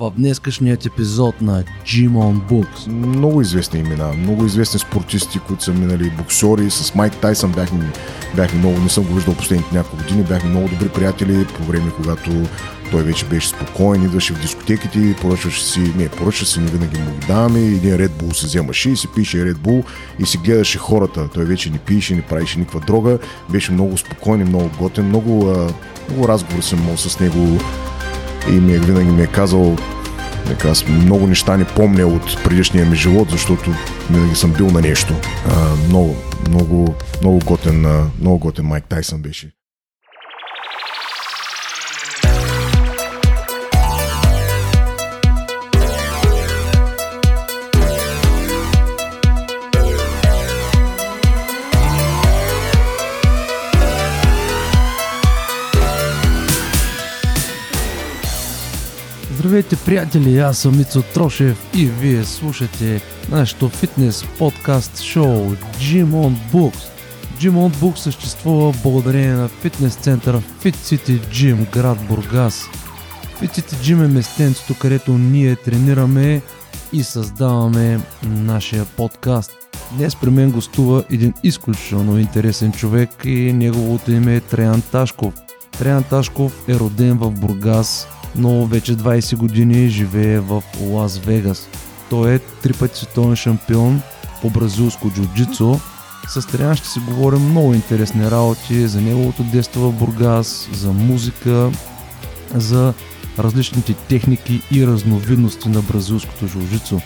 в днескашният епизод на Jimon Books. Много известни имена, много известни спортисти, които са минали боксери. С Майк Тайсън бяхме, бяхме много, не съм го виждал последните няколко години, бяхме много добри приятели по време, когато той вече беше спокоен, идваше в дискотеките, поръчваше си, не, поръчваше си, не винаги му ги даваме, един Red Bull се вземаше и си пише Red Bull и си гледаше хората. Той вече не пише, не правеше никаква дрога, беше много спокоен и много готен, много, много разговори съм имал с него и ми, е, винаги ми е казал Нека аз много неща не помня от предишния ми живот, защото винаги съм бил на нещо. А, много, много, много готен, много готен Майк Тайсън беше. Здравейте, приятели! Аз съм Ицо Трошев и вие слушате нашето фитнес подкаст шоу Gym on Books. Gym on Books съществува благодарение на фитнес центъра Fit City Gym, град Бургас. Fit City Gym е местенцето, където ние тренираме и създаваме нашия подкаст. Днес при мен гостува един изключително интересен човек и неговото име е Траян Ташков. Траян Ташков е роден в Бургас, но вече 20 години живее в Лас Вегас. Той е три пъти световен шампион по бразилско джуджицу. С Триан ще си говорим много интересни работи за неговото детство в Бургас, за музика, за различните техники и разновидности на бразилското джуджицу.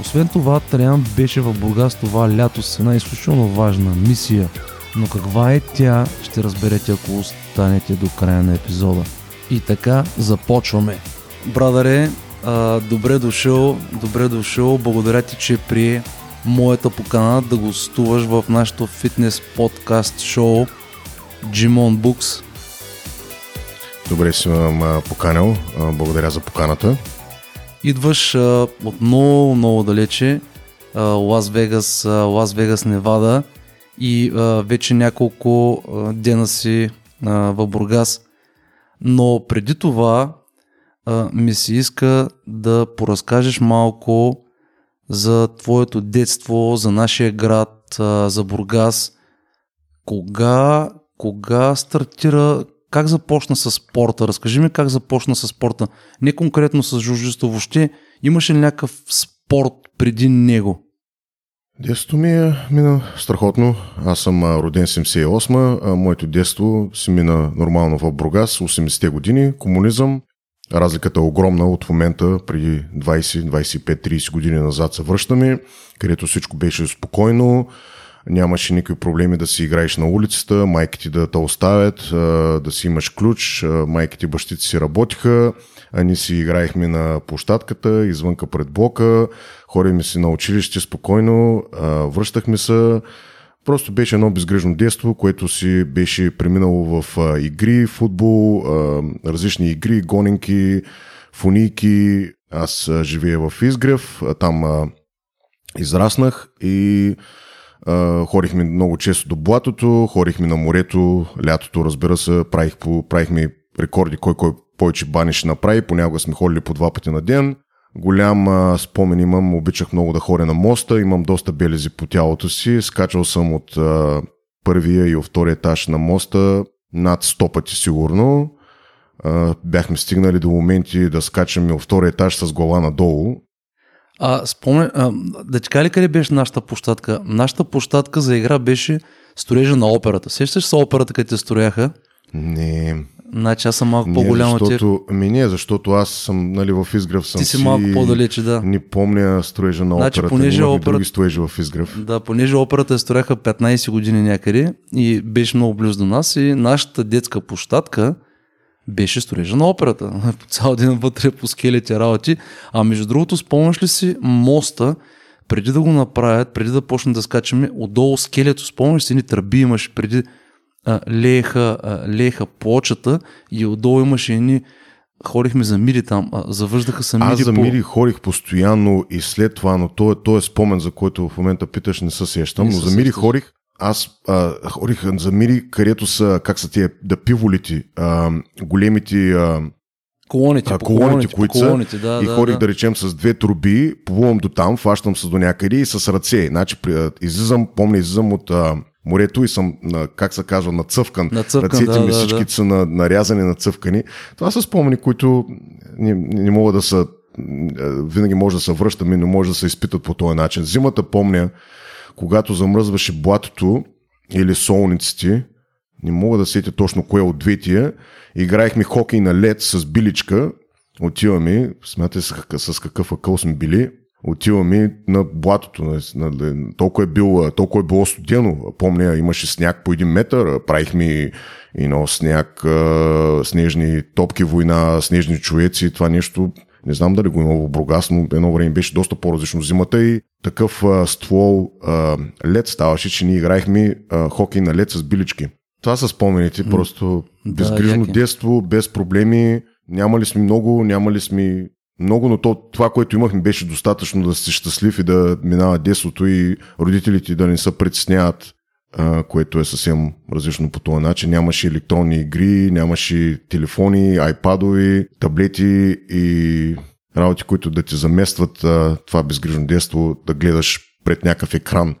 Освен това, Триан беше в Бургас това лято с една изключително важна мисия. Но каква е тя, ще разберете ако останете до края на епизода. И така започваме. Брадаре, а, добре дошъл, добре дошъл. Благодаря ти, че при моята покана да гостуваш в нашото фитнес подкаст шоу Jimon Books. Добре си ме поканил. Благодаря за поканата. Идваш а, от много, много далече. Лас Вегас, Лас Вегас, Невада и а, вече няколко а, дена си а, в Бургас. Но преди това а, ми се иска да поразкажеш малко за твоето детство, за нашия град, а, за Бургас. Кога, кога стартира, как започна с спорта? Разкажи ми как започна с спорта. Не конкретно с жужжисто, въобще имаше ли някакъв спорт преди него? Детството ми е мина страхотно. Аз съм роден 78 Моето детство си мина нормално в Бургас, 80-те години, комунизъм. Разликата е огромна от момента, преди 20, 25, 30 години назад се връщаме, където всичко беше спокойно, нямаше никакви проблеми да си играеш на улицата, майките да те оставят, да си имаш ключ, майките бащите си работиха, а ние си играехме на площадката, извънка пред блока, ходихме си на училище спокойно, връщахме се. Просто беше едно безгрежно детство, което си беше преминало в игри, футбол, различни игри, гонинки, фунийки. Аз живея в Изгрев, там израснах и ходихме много често до блатото, ходихме на морето, лятото, разбира се, правих по, правихме рекорди кой кой повече бани ще направи, понякога сме ходили по два пъти на ден. Голям а, спомен имам, обичах много да ходя на моста, имам доста белези по тялото си, скачал съм от а, първия и от втория етаж на моста над 100 пъти сигурно. А, бяхме стигнали до моменти да скачаме от втория етаж с глава надолу. А, спомня, а, да ти кажа ли къде беше нашата площадка? Нашата площадка за игра беше строежа на операта. Сещаш се операта, където строяха? Не. Значи аз съм малко не, по-голям от защото, Ми не, защото аз съм нали, в Изгрев съм Ти си, си малко по-далече, да. Не помня строежа на значи, операта. Понеже операта... други строежи в Изгрев. Да, понеже операта строяха 15 години някъде и беше много близо до нас и нашата детска площадка беше строежа на операта. По цял ден вътре по скелети работи. А между другото, спомняш ли си моста, преди да го направят, преди да почнат да скачаме, отдолу скелето, спомняш си ни тръби имаш преди а, лееха, а, лееха плочата и отдолу имаше едни ходихме за мири там, а, завъждаха се мири Аз за мири по... ходих постоянно и след това, но то е, то е спомен, за който в момента питаш, не се сещам, не но за мири ходих аз а, ходих за мири, където са, как са тия, да пиволити, а, големите а, колоните, а, колоните, колоните, които са, колоните, да, и да, ходих да. да речем с две труби, плувам до там, фащам се до някъде и с ръце. Значи, при, излизам, помня, излизам от а, морето и съм, как се казва, нацъвкан. Нацъвкан, Ръцете да, ми да, всички да. са на, нарязани, нацъвкани. Това са спомени, които не, не могат да са а, винаги може да се връщаме, но може да се изпитат по този начин. Зимата помня, когато замръзваше блатото или солниците, не мога да сетя точно кое от двете, играехме хокей на лед с биличка, отиваме, смятай с, с какъв акъл сме били, отиваме на блатото. На, на, толкова, е бил, толкова е било студено. Помня, имаше сняг по един метър, правихме и на сняг, а, снежни топки война, снежни човеци, това нещо не знам дали го има в Бургас, но едно време беше доста по-различно зимата и такъв а, ствол а, лед ставаше, че ние играехме а, хокей на лед с билички. Това са спомените, просто Да, безгрижно яки. детство, без проблеми, нямали сме много, нямали сме много, но то, това, което имахме, беше достатъчно да си щастлив и да минава детството и родителите да не се притесняват, а, което е съвсем различно по този начин. Нямаше електронни игри, нямаше телефони, айпадови, таблети и работи, които да ти заместват а, това безгрижно детство, да гледаш пред някакъв екран.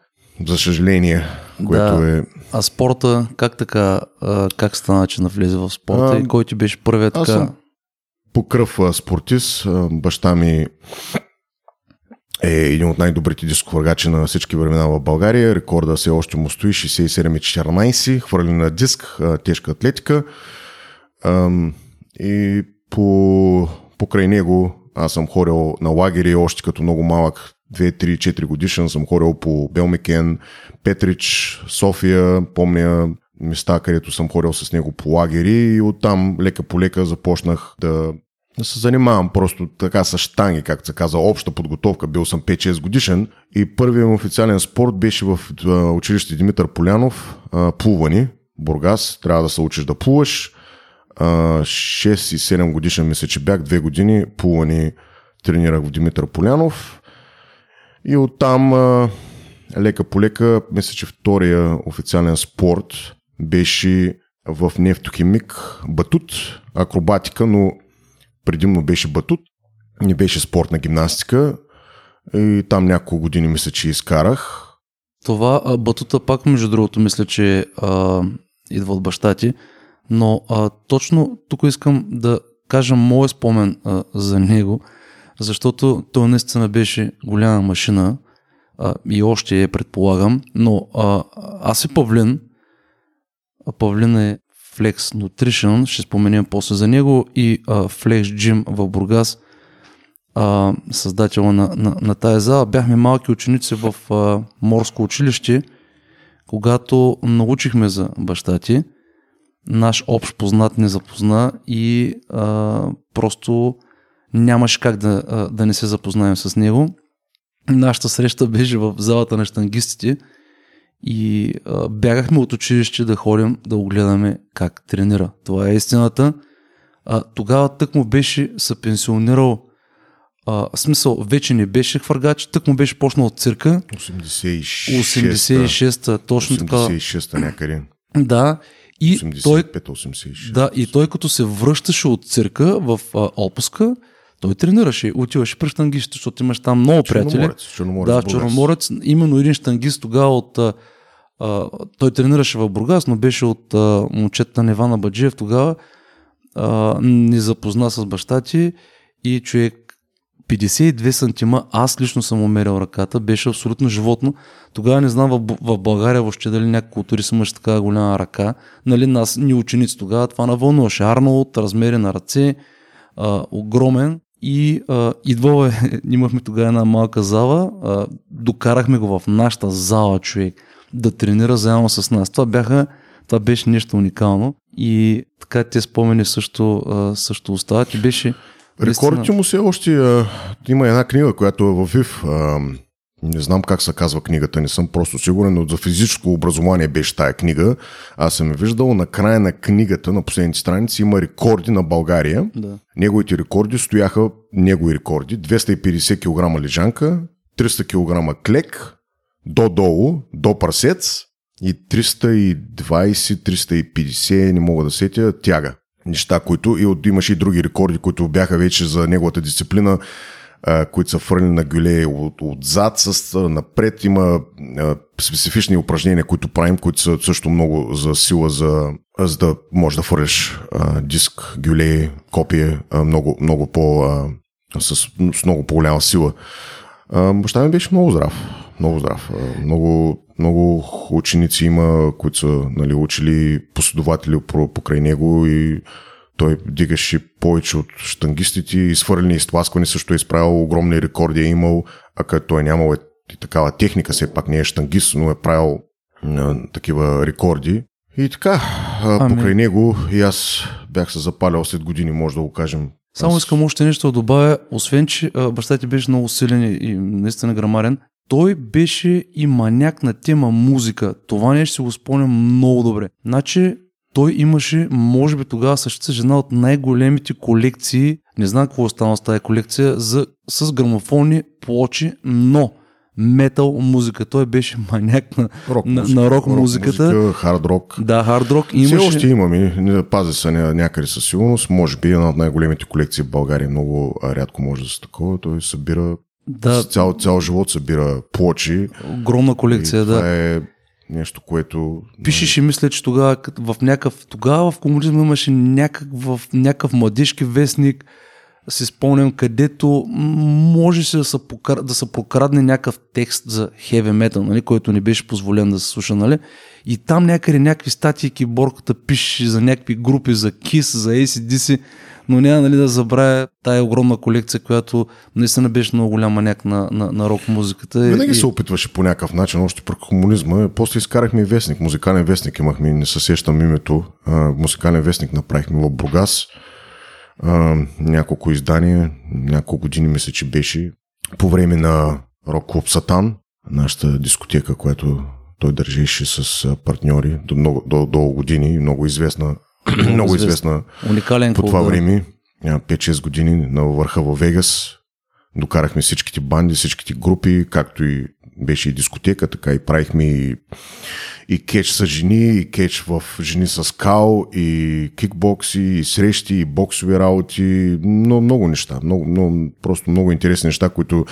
За съжаление, което Да. е... А спорта, как така, а, как стана, че навлезе в спорта А, и кой ти беше първият така? съм по кръв спортист. Баща ми е един от най-добрите дисковъргачи на всички времена в България. Рекорда все още му стои 67-14, хвърли на диск, тежка атлетика. И по, покрай него аз съм ходил на лагери още като много малък, 2-3-4 годишен съм ходил по Белмекен, Петрич, София, помня места, където съм ходил с него по лагери и оттам лека по лека започнах да, да се занимавам просто така с штанги, както се казва, обща подготовка. Бил съм 5-6 годишен и първият ми официален спорт беше в училище Димитър Полянов, плувани, Бургас. Трябва да се учиш да плуваш. А, 6 и 7 годишен мисля, че бях, 2 години плувани тренирах в Димитър Полянов и оттам лека по лека, мисля, че втория официален спорт беше в нефтохимик батут, акробатика, но предимно беше батут, не беше спортна гимнастика. И там няколко години мисля, че изкарах. Това а, батута пак, между другото, мисля, че а, идва от баща ти, но а, точно тук искам да кажа моят спомен а, за него, защото той наистина беше голяма машина а, и още е, предполагам, но а, аз и Павлин, а Павлин е Flex Nutrition, ще споменем после за него и а, Flex Gym в Бургас, а, създател на, на, на тая зала. Бяхме малки ученици в а, морско училище, когато научихме за баща ти. Наш общ познат не запозна и а, просто нямаше как да, а, да не се запознаем с него. Нашата среща беше в залата на штангистите и а, бягахме от училище да ходим да го гледаме как тренира. Това е истината. А, тогава тък му беше се пенсионирал а, смисъл, вече не беше хвъргач, тък му беше почнал от цирка. 86 86-та, точно така. 86-та някъде. Да, и той, 85-86. да, и той като се връщаше от цирка в а, отпуска, той тренираше, отиваше при штангистите, защото имаш там много приятели. Черноморец, Черноморец, Да. Черноморец. Именно един штангист тогава от... А, той тренираше в Бургас, но беше от а, момчета на Ивана Баджиев тогава. А, ни запозна с баща ти и човек 52 сантима, аз лично съм умерил ръката, беше абсолютно животно. Тогава не знам в, в България въобще дали някакви култури са имаш така голяма ръка. Нали, нас, ни ученици тогава, това навълнуваше. Арнолд, размери на ръце, а, огромен. И а, идвал е, имахме тогава една малка зала, а, докарахме го в нашата зала, човек, да тренира заедно с нас. Това бяха, това беше нещо уникално и така те спомени също, а, също остават и беше Рекордите му все още а, има една книга, която е в ВИВ. А, не знам как се казва книгата, не съм просто сигурен, но за физическо образование беше тая книга. Аз съм я виждал на края на книгата, на последните страници, има рекорди на България. Да. Неговите рекорди стояха, негови рекорди, 250 кг лежанка, 300 кг клек, до долу, до прасец и 320-350, не мога да сетя, тяга. неща, които и от, имаше и други рекорди, които бяха вече за неговата дисциплина, които са фърли на гюле от, отзад, с, напред има а, специфични упражнения, които правим, които са също много за сила, за, за да можеш да фърляш а, диск, гюле, копие, много, много по, а, с, с много по-голяма сила. Баща ми беше много здрав. Много здрав. А, много, много ученици има, които са нали, учили последователи покрай него и той дигаше повече от штангистите и свърлени и също е изправил огромни рекорди е имал, а като той е нямал и такава техника, все пак не е штангист, но е правил а, такива рекорди. И така, а, ами... покрай него и аз бях се запалял след години, може да го кажем. Само искам още нещо да добавя, освен че а, баща ти беше много силен и наистина грамарен, той беше и маняк на тема музика. Това нещо си го спомням много добре. Значи, той имаше, може би тогава съществува една от най-големите колекции, не знам какво остана с тази колекция, за, с грамофонни плочи, но метал музика. Той беше маняк на рок, на, на рок, рок музиката. Музика, хард рок. Да, хард рок. Имаше... Все още имаме, пази се някъде със сигурност. Може би една от най-големите колекции в България. Много рядко може да се такова. Той събира да. Цял, цял живот събира плочи. Огромна колекция, да. Това е нещо, което... Пишеш и мисля, че тогава в някакъв... Тогава в комунизма имаше някакъв, някакъв младежки вестник, си спомням, където може се да се, покр... да се прокрадне някакъв текст за heavy metal, нали, който не беше позволен да се слуша, нали? И там някъде някакви статии киборката пише за някакви групи, за KISS, за ACDC, но няма нали, да забравя тая огромна колекция, която наистина беше много голям маняк на, на, на рок музиката. Винаги и... се опитваше по някакъв начин, още про комунизма. После изкарахме и вестник, музикален вестник имахме, не се сещам името. А, музикален вестник направихме в Бургас. А, няколко издания, няколко години мисля, че беше. По време на рок клуб Сатан, нашата дискотека, която той държеше с партньори до, много, до, до години, много известна много известна Уникален по това време. 5-6 години на върха в Вегас. Докарахме всичките банди, всичките групи, както и беше и дискотека, така и правихме и, и кетч с жени, и кетч в жени с кал, и кикбокси, и срещи, и боксови работи, но много неща, много, много, просто много интересни неща, които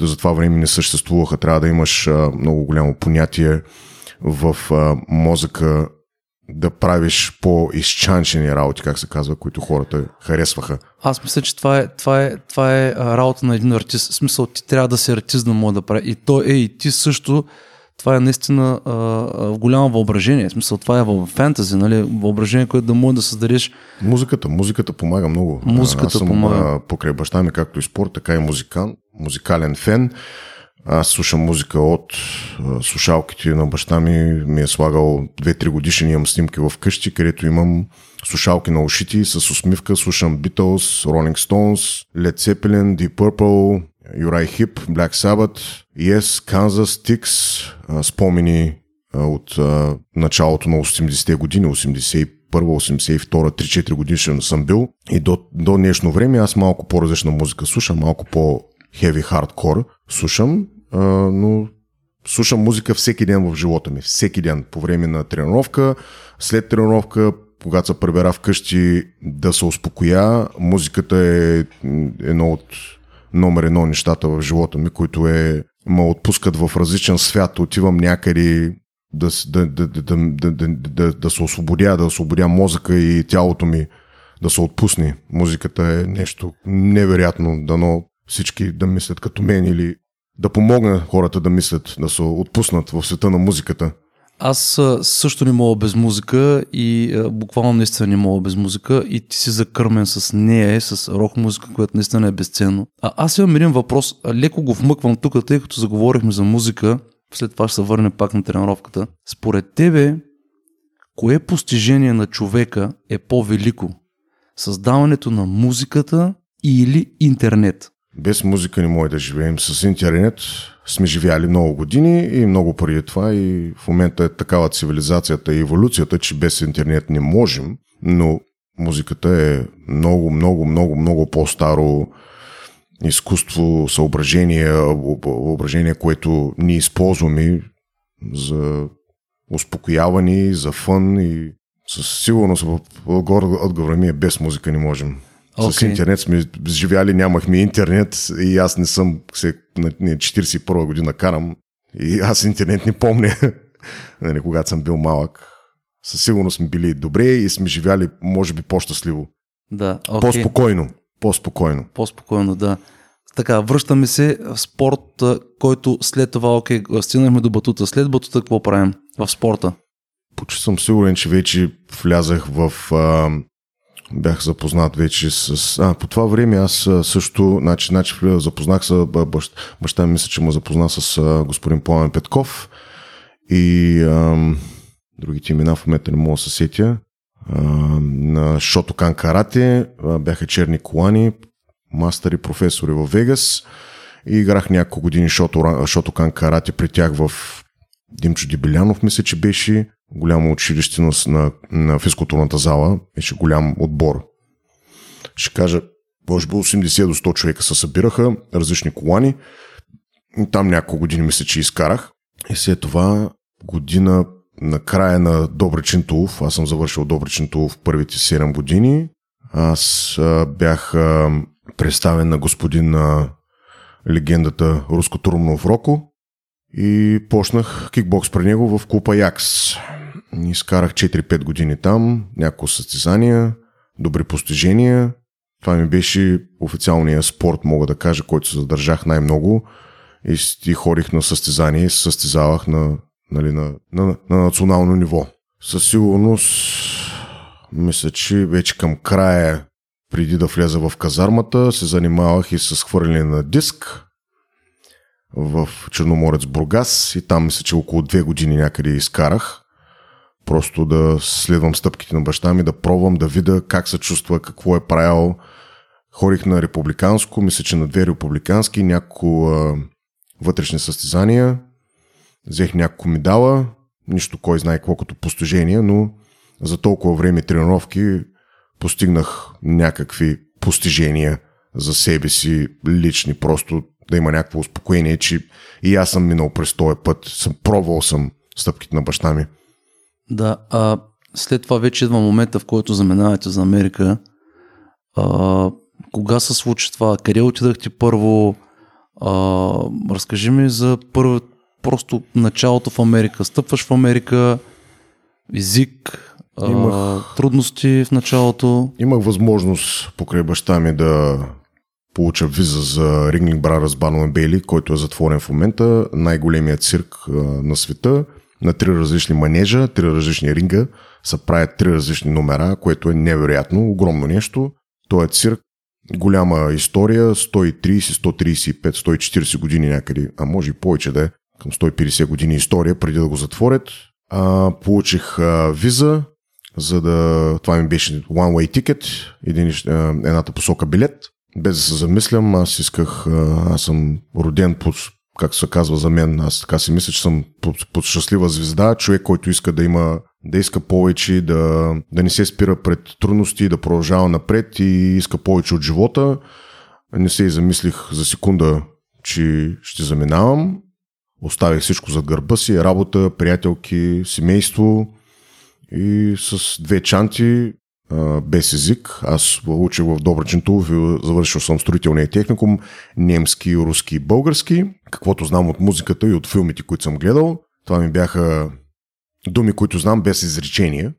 за това време не съществуваха. Трябва да имаш а, много голямо понятие в а, мозъка да правиш по-изчанчени работи, как се казва, които хората харесваха. Аз мисля, че това е, това е, това е работа на един артист. В смисъл, ти трябва да си артист да може да прави. И то е, и ти също, това е наистина а, а, голямо въображение. В смисъл, това е в фентази, нали? Въображение, което да може да създадеш. Музиката, музиката помага много. Музиката Аз съм помага. покрай баща ми, както и спорт, така и музикант, музикален фен. Аз слушам музика от слушалките на баща ми. Ми е слагал 2-3 годишни, имам снимки в къщи, където имам слушалки на ушите с усмивка. Слушам Beatles, Rolling Stones, Led Zeppelin, Deep Purple, Юрай Хип, Black Sabbath, Yes, Kansas, Styx, спомени от началото на 80-те години, 81 82 3-4 годишен съм бил и до, до днешно време аз малко по-различна музика слушам, малко по-хеви хардкор слушам а, но слушам музика всеки ден в живота ми. Всеки ден. По време на тренировка, след тренировка, когато се прибера вкъщи да се успокоя. Музиката е едно от номер едно нещата в живота ми, които е ме отпускат в различен свят. Отивам някъде да, да, да, да, да, да, да, да се освободя, да освободя мозъка и тялото ми да се отпусне. Музиката е нещо невероятно, дано всички да мислят като мен или да помогна хората да мислят, да се отпуснат в света на музиката. Аз също не мога без музика и буквално наистина не мога без музика и ти си закърмен с нея, с рок музика, която наистина е безценно. А аз имам един въпрос, леко го вмъквам тук, тъй като заговорихме за музика, след това ще се върне пак на тренировката. Според тебе, кое постижение на човека е по-велико? Създаването на музиката или интернет? Без музика не може да живеем. С интернет сме живяли много години и много преди това и в момента е такава цивилизацията и еволюцията, че без интернет не можем, но музиката е много, много, много, много по-старо изкуство, съображение, въображение, което ние използваме за успокояване, за фън и Със сигурност отговора ми е без музика не можем. Okay. С интернет сме живяли, нямахме интернет и аз не съм, не, 41 година карам и аз интернет не помня, нали, когато съм бил малък. Със сигурност сме били добре и сме живяли, може би, по-щастливо. Да, okay. По-спокойно. По-спокойно. По-спокойно, да. Така, връщаме се в спорт, който след това, окей, стигнахме до батута. След батута какво правим в спорта? Почти съм сигурен, че вече влязах в... А, бях запознат вече с... А, по това време аз също, значи, значи запознах с баща, баща ми, мисля, че му запозна с господин Пламен Петков и а, другите имена в момента не мога да се сетя. А, на Шотокан Карате бяха черни колани, мастери, професори в Вегас и играх няколко години Шотокан Карате при тях в Димчо Дибелянов, мисля, че беше голямо училище на, на физкултурната зала, беше голям отбор. Ще кажа, може би 80 до 100 човека се събираха, различни колани. Там няколко години мисля, че изкарах. И след това година на края на Добричин Тулов, аз съм завършил Добричин Тулов първите 7 години, аз а, бях а, представен на господин а, легендата Руско Турмнов Роко и почнах кикбокс при него в клуба Якс. Изкарах 4-5 години там, няколко състезания, добри постижения. Това ми беше официалния спорт, мога да кажа, който се задържах най-много. И, и ходих на състезание и се състезавах на, нали, на, на, на национално ниво. Със сигурност, мисля, че вече към края, преди да вляза в казармата, се занимавах и с хвърляне на диск в Черноморец Бургас и там мисля, че около две години някъде изкарах. Просто да следвам стъпките на баща ми, да пробвам, да видя как се чувства, какво е правил. Хорих на републиканско, мисля, че на две републикански, няколко вътрешни състезания. Взех няколко медала, нищо кой знае колкото постижения, но за толкова време тренировки постигнах някакви постижения за себе си, лични, просто да има някакво успокоение, че и аз съм минал през този път, съм пробвал съм стъпките на баща ми. Да, а след това вече идва момента, в който заминавате за Америка. А, кога се случи това? Къде отидахте първо? А, разкажи ми за първо, просто началото в Америка. Стъпваш в Америка, език, Имах... а, трудности в началото. Имах възможност покрай баща ми да получа виза за Ringling Brothers Барнум Бейли, който е затворен в момента, най-големият цирк а, на света на три различни манежа, три различни ринга, са правят три различни номера, което е невероятно, огромно нещо. Той е цирк, голяма история, 130, 135, 140 години някъде, а може и повече да е, към 150 години история, преди да го затворят. А, получих а, виза, за да... Това ми беше one-way ticket, един, едната посока билет. Без да се замислям, аз исках... Аз съм роден под както се казва за мен, аз така си мисля, че съм под, под щастлива звезда, човек, който иска да има, да иска повече, да, да не се спира пред трудности, да продължава напред и иска повече от живота. Не се и замислих за секунда, че ще заминавам. Оставих всичко зад гърба си, работа, приятелки, семейство и с две чанти без език. Аз учих в и завършил съм строителния техникум, немски, руски и български. Каквото знам от музиката и от филмите, които съм гледал, това ми бяха думи, които знам без изречения.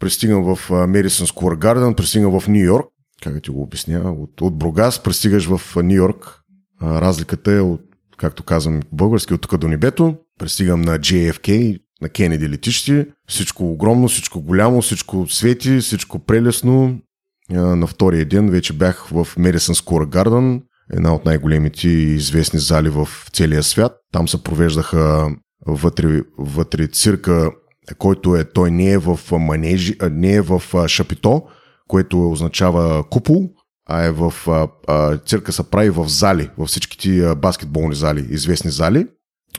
Пристигам в Медисън Square Garden, пристигам в Нью Йорк. Как да ти го обясня? От, от Бругас пристигаш в Нью Йорк. Разликата е от, както казвам български, от тук до небето. Пристигам на JFK, на Кенеди летище. Всичко огромно, всичко голямо, всичко свети, всичко прелесно. На втория ден вече бях в Madison Square Garden, една от най-големите и известни зали в целия свят. Там се провеждаха вътре, вътре цирка, който е, той не е в манежи, не е в шапито, което означава купол, а е в а, а, цирка се прави в зали, във всичките баскетболни зали, известни зали.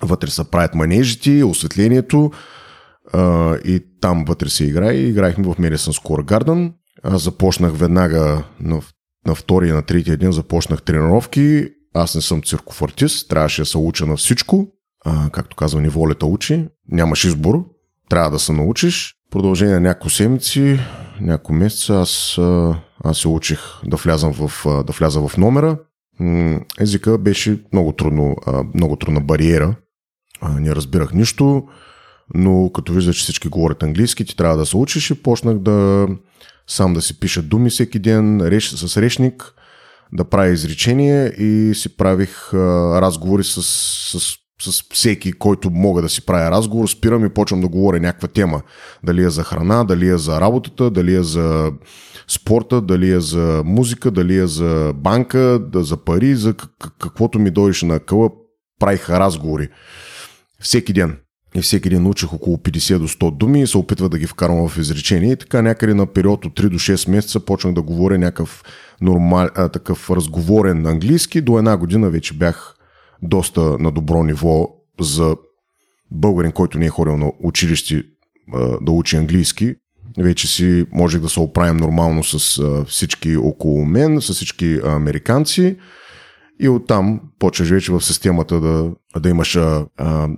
Вътре се правят манежите, осветлението а, и там вътре се играе. Играехме в Madison Square Garden. Аз започнах веднага на, на втория, на третия ден започнах тренировки. Аз не съм цирков артист, трябваше да се уча на всичко. А, както казва, ни волята учи. Нямаш избор, трябва да се научиш. продължение на няколко седмици, няколко месеца, аз, аз се учих да влязам в, да вляза в номера. Езика беше много трудно, много трудна бариера. Не разбирах нищо, но като виждах, че всички говорят английски, ти трябва да се учиш и почнах да сам да си пиша думи всеки ден реш, с речник, да правя изречения и си правих а, разговори с, с с всеки, който мога да си правя разговор, спирам и почвам да говоря някаква тема. Дали е за храна, дали е за работата, дали е за спорта, дали е за музика, дали е за банка, да за пари, за каквото ми дойдеше на къла, правих разговори. Всеки ден. И всеки ден научих около 50 до 100 думи и се опитвах да ги вкарвам в изречение. И така някъде на период от 3 до 6 месеца почнах да говоря някакъв нормал, а, такъв разговорен английски. До една година вече бях доста на добро ниво за българин, който не е ходил на училище да учи английски. Вече си можех да се оправим нормално с всички около мен, с всички американци. И оттам почваш вече в системата да, да имаш,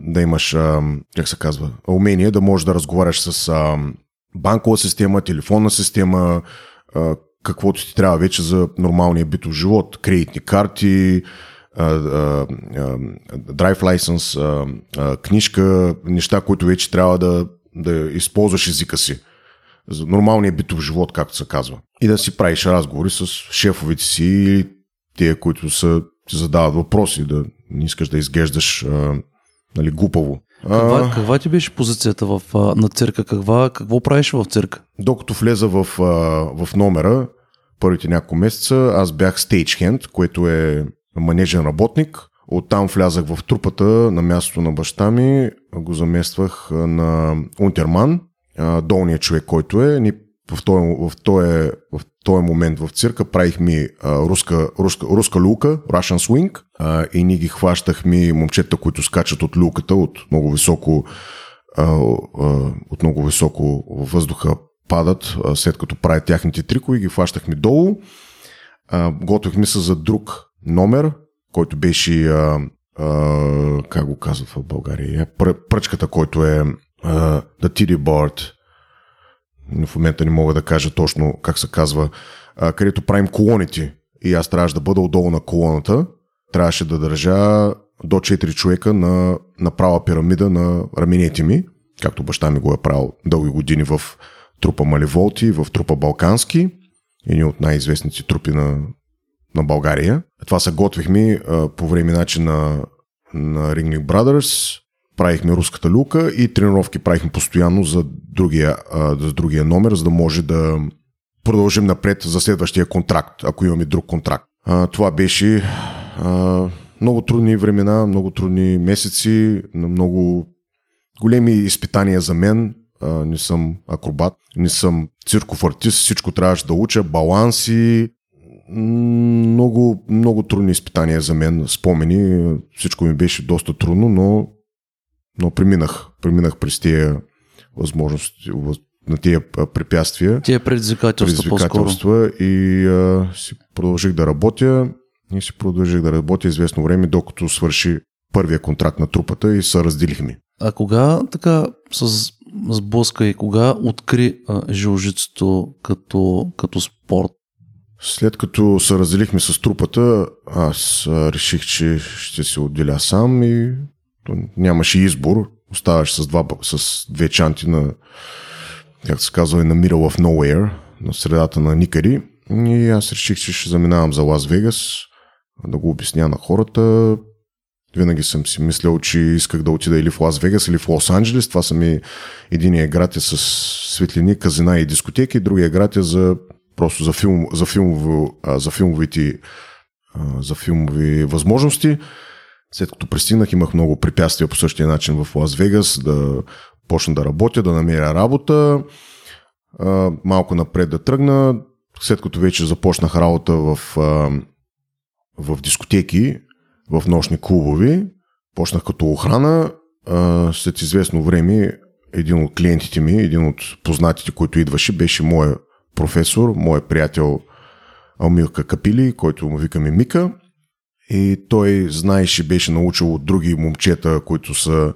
да имаш, как се казва, умение да можеш да разговаряш с банкова система, телефонна система, каквото ти трябва вече за нормалния битов живот. Кредитни карти, драйв лайсенс, книжка, неща, които вече трябва да, да използваш езика си. За нормалния битов живот, както се казва. И да си правиш разговори с шефовете си или тия, които са, ти задават въпроси, да не искаш да изглеждаш а, нали, глупаво. Каква, каква ти беше позицията в, на цирка? Каква, какво правиш в цирка? Докато влеза в, в номера, първите няколко месеца, аз бях стейджхенд, което е манежен работник. Оттам влязах в трупата на мястото на баща ми, го замествах на Унтерман, долният човек, който е. Ни в този, в този, в този момент в цирка правихме руска, руска, руска люлка, Russian Swing, а, и ние ги хващахме момчета, които скачат от люлката, от много високо а, а, от много високо въздуха падат, а, след като правят тяхните трикови, ги хващахме долу. А, готвихме се за друг номер, който беше, а, а, как го казват в България, Пр- пръчката, който е а, The Titty Board. В момента не мога да кажа точно как се казва, а, където правим колоните. И аз трябваше да бъда отдолу на колоната. Трябваше да държа до 4 човека на, на права пирамида на раменете ми, както баща ми го е правил дълги години в трупа Маливолти, в трупа Балкански, едни от най-известните трупи на, на България. Това се готвихме а, по време начин на, на Ringling Brothers, правихме руската люка и тренировки правихме постоянно за другия, за другия номер, за да може да продължим напред за следващия контракт, ако имаме друг контракт. Това беше много трудни времена, много трудни месеци, много големи изпитания за мен. Не съм акробат, не съм цирков артист, всичко трябваше да уча, баланси, много, много трудни изпитания за мен, спомени. Всичко ми беше доста трудно, но, но преминах. Преминах през тия възможности, на тия препятствия. Тия предизвикателства, предизвикателства и а, си продължих да работя и си продължих да работя известно време, докато свърши първия контракт на трупата и се разделихме. А кога така с сблъска и кога откри жилжицето като, като спорт? След като се разделихме с трупата, аз реших, че ще се отделя сам и нямаше избор. Оставаш с, два, с две чанти на, как се казва, на middle of nowhere, на средата на никъде. И аз реших, че ще заминавам за Лас Вегас, да го обясня на хората. Винаги съм си мислял, че исках да отида или в Лас Вегас, или в Лос Анджелес. Това са ми единия град е с светлини, казина и дискотеки, другия град е за просто за, филм, за, филмови, за филмовите за филмови възможности. След като пристигнах, имах много препятствия по същия начин в Лас Вегас, да почна да работя, да намеря работа, малко напред да тръгна. След като вече започнах работа в, в дискотеки, в нощни клубови, почнах като охрана. След известно време един от клиентите ми, един от познатите, който идваше, беше моя професор, мой приятел Алмилка Капили, който му викаме Мика. И той знаеше, беше научил от други момчета, които са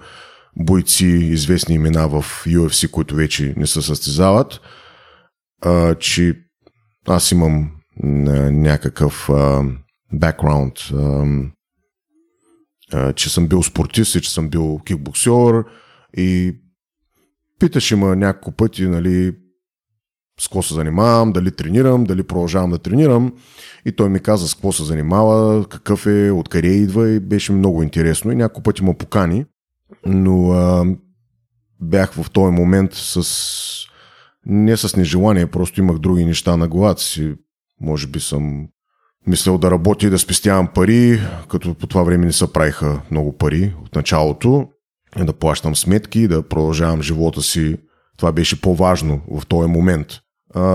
бойци, известни имена в UFC, които вече не се състезават, а, че аз имам някакъв бекграунд, че съм бил спортист и че съм бил кикбоксер и питаше ма няколко пъти, нали, с какво се занимавам, дали тренирам, дали продължавам да тренирам. И той ми каза с какво се занимава, какъв е, откъде идва и беше много интересно. И няколко пъти ме покани, но а, бях в този момент с не с нежелание, просто имах други неща на главата си. Може би съм мислял да работя и да спестявам пари, като по това време не се правиха много пари от началото, да плащам сметки, да продължавам живота си. Това беше по-важно в този момент.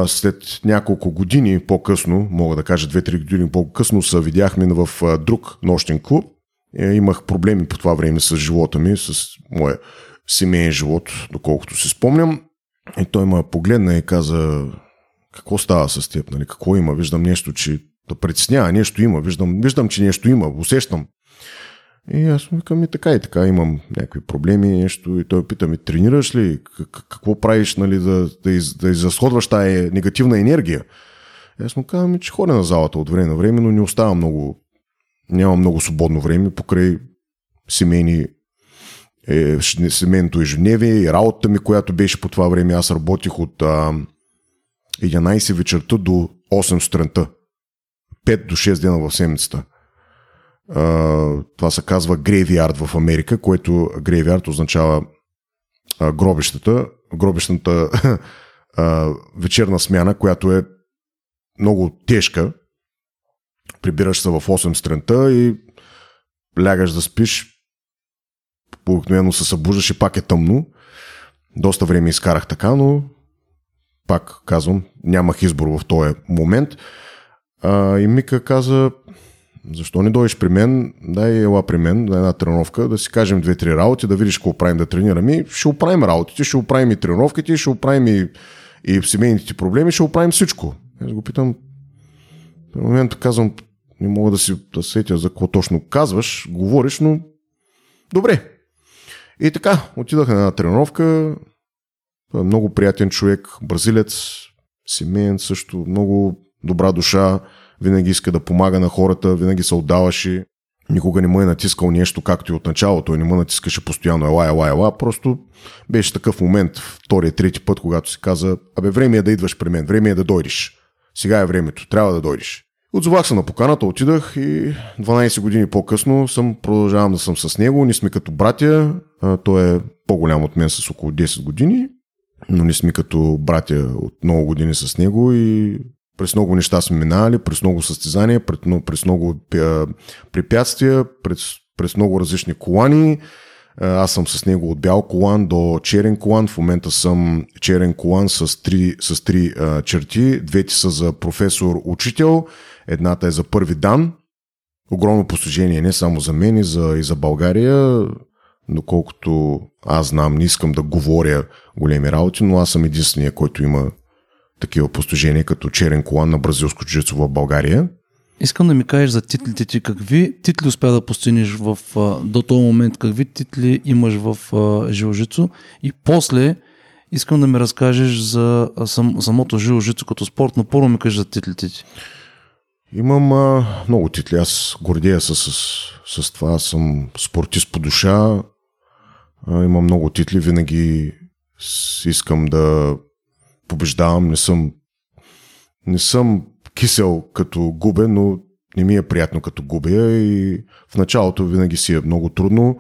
След няколко години по-късно, мога да кажа 2-3 години по-късно, се видяхме в друг нощен клуб. Е, имах проблеми по това време с живота ми, с моя семейен живот, доколкото си спомням. И той ме погледна и каза, какво става с теб, нали? какво има, виждам нещо, че да притеснява, нещо има, виждам, виждам, че нещо има, усещам. И аз му викам и така и така, имам някакви проблеми, нещо. И той пита ми, тренираш ли? Какво правиш, нали, да, да, из, да изразходваш тая негативна енергия? И аз му казвам, че ходя на залата от време на време, но не остава много, няма много свободно време покрай семейни е, семейното ежедневие и работата ми, която беше по това време. Аз работих от а, 11 вечерта до 8 сутринта. 5 до 6 дена в седмицата. Това се казва грейвиард в Америка, което грейвиард означава гробищата. Гробищната вечерна смяна, която е много тежка. Прибираш се в 8 сутринта и лягаш да спиш обикновено се събуждаш и пак е тъмно. Доста време изкарах така, но пак казвам, нямах избор в този момент. А, и Мика каза, защо не дойдеш при мен, дай ела при мен на една тренировка, да си кажем две-три работи, да видиш какво правим да тренираме. ще оправим работите, ще оправим и тренировките, ще оправим и, и семейните проблеми, ще оправим всичко. Аз го питам, в момента казвам, не мога да си да сетя за какво точно казваш, говориш, но добре, и така, отидах на една тренировка. Е много приятен човек, бразилец, семейен също, много добра душа, винаги иска да помага на хората, винаги се отдаваше. Никога не му е натискал нещо, както и от началото. Той не му натискаше постоянно ела, ела, ела. Просто беше такъв момент, втория, трети път, когато си каза, абе, време е да идваш при мен, време е да дойдеш. Сега е времето, трябва да дойдеш. Отзовах се на поканата, отидах и 12 години по-късно съм, продължавам да съм с него. Ние сме като братя. Той е по-голям от мен с около 10 години, но ние сме като братя от много години с него и през много неща сме минали, през много състезания, през много препятствия, през, през много различни колани. Аз съм с него от бял колан до черен колан. В момента съм черен колан с три, с три а, черти. Двете са за професор-учител Едната е за първи дан. Огромно постижение не само за мен и за, и за България. Доколкото аз знам, не искам да говоря големи работи, но аз съм единствения, който има такива постижения като черен колан на бразилско джицо в България. Искам да ми кажеш за титлите ти. Какви титли успя да постигнеш в, до този момент? Какви титли имаш в жилжицо? И после искам да ми разкажеш за сам, самото жилжицо като спорт, но първо ми кажеш за титлите ти. Имам а, много титли. Аз гордея се с, с това. Аз съм спортист по душа. А, имам много титли. Винаги искам да побеждавам. Не съм, не съм кисел като губе, но не ми е приятно като губя и в началото винаги си е много трудно,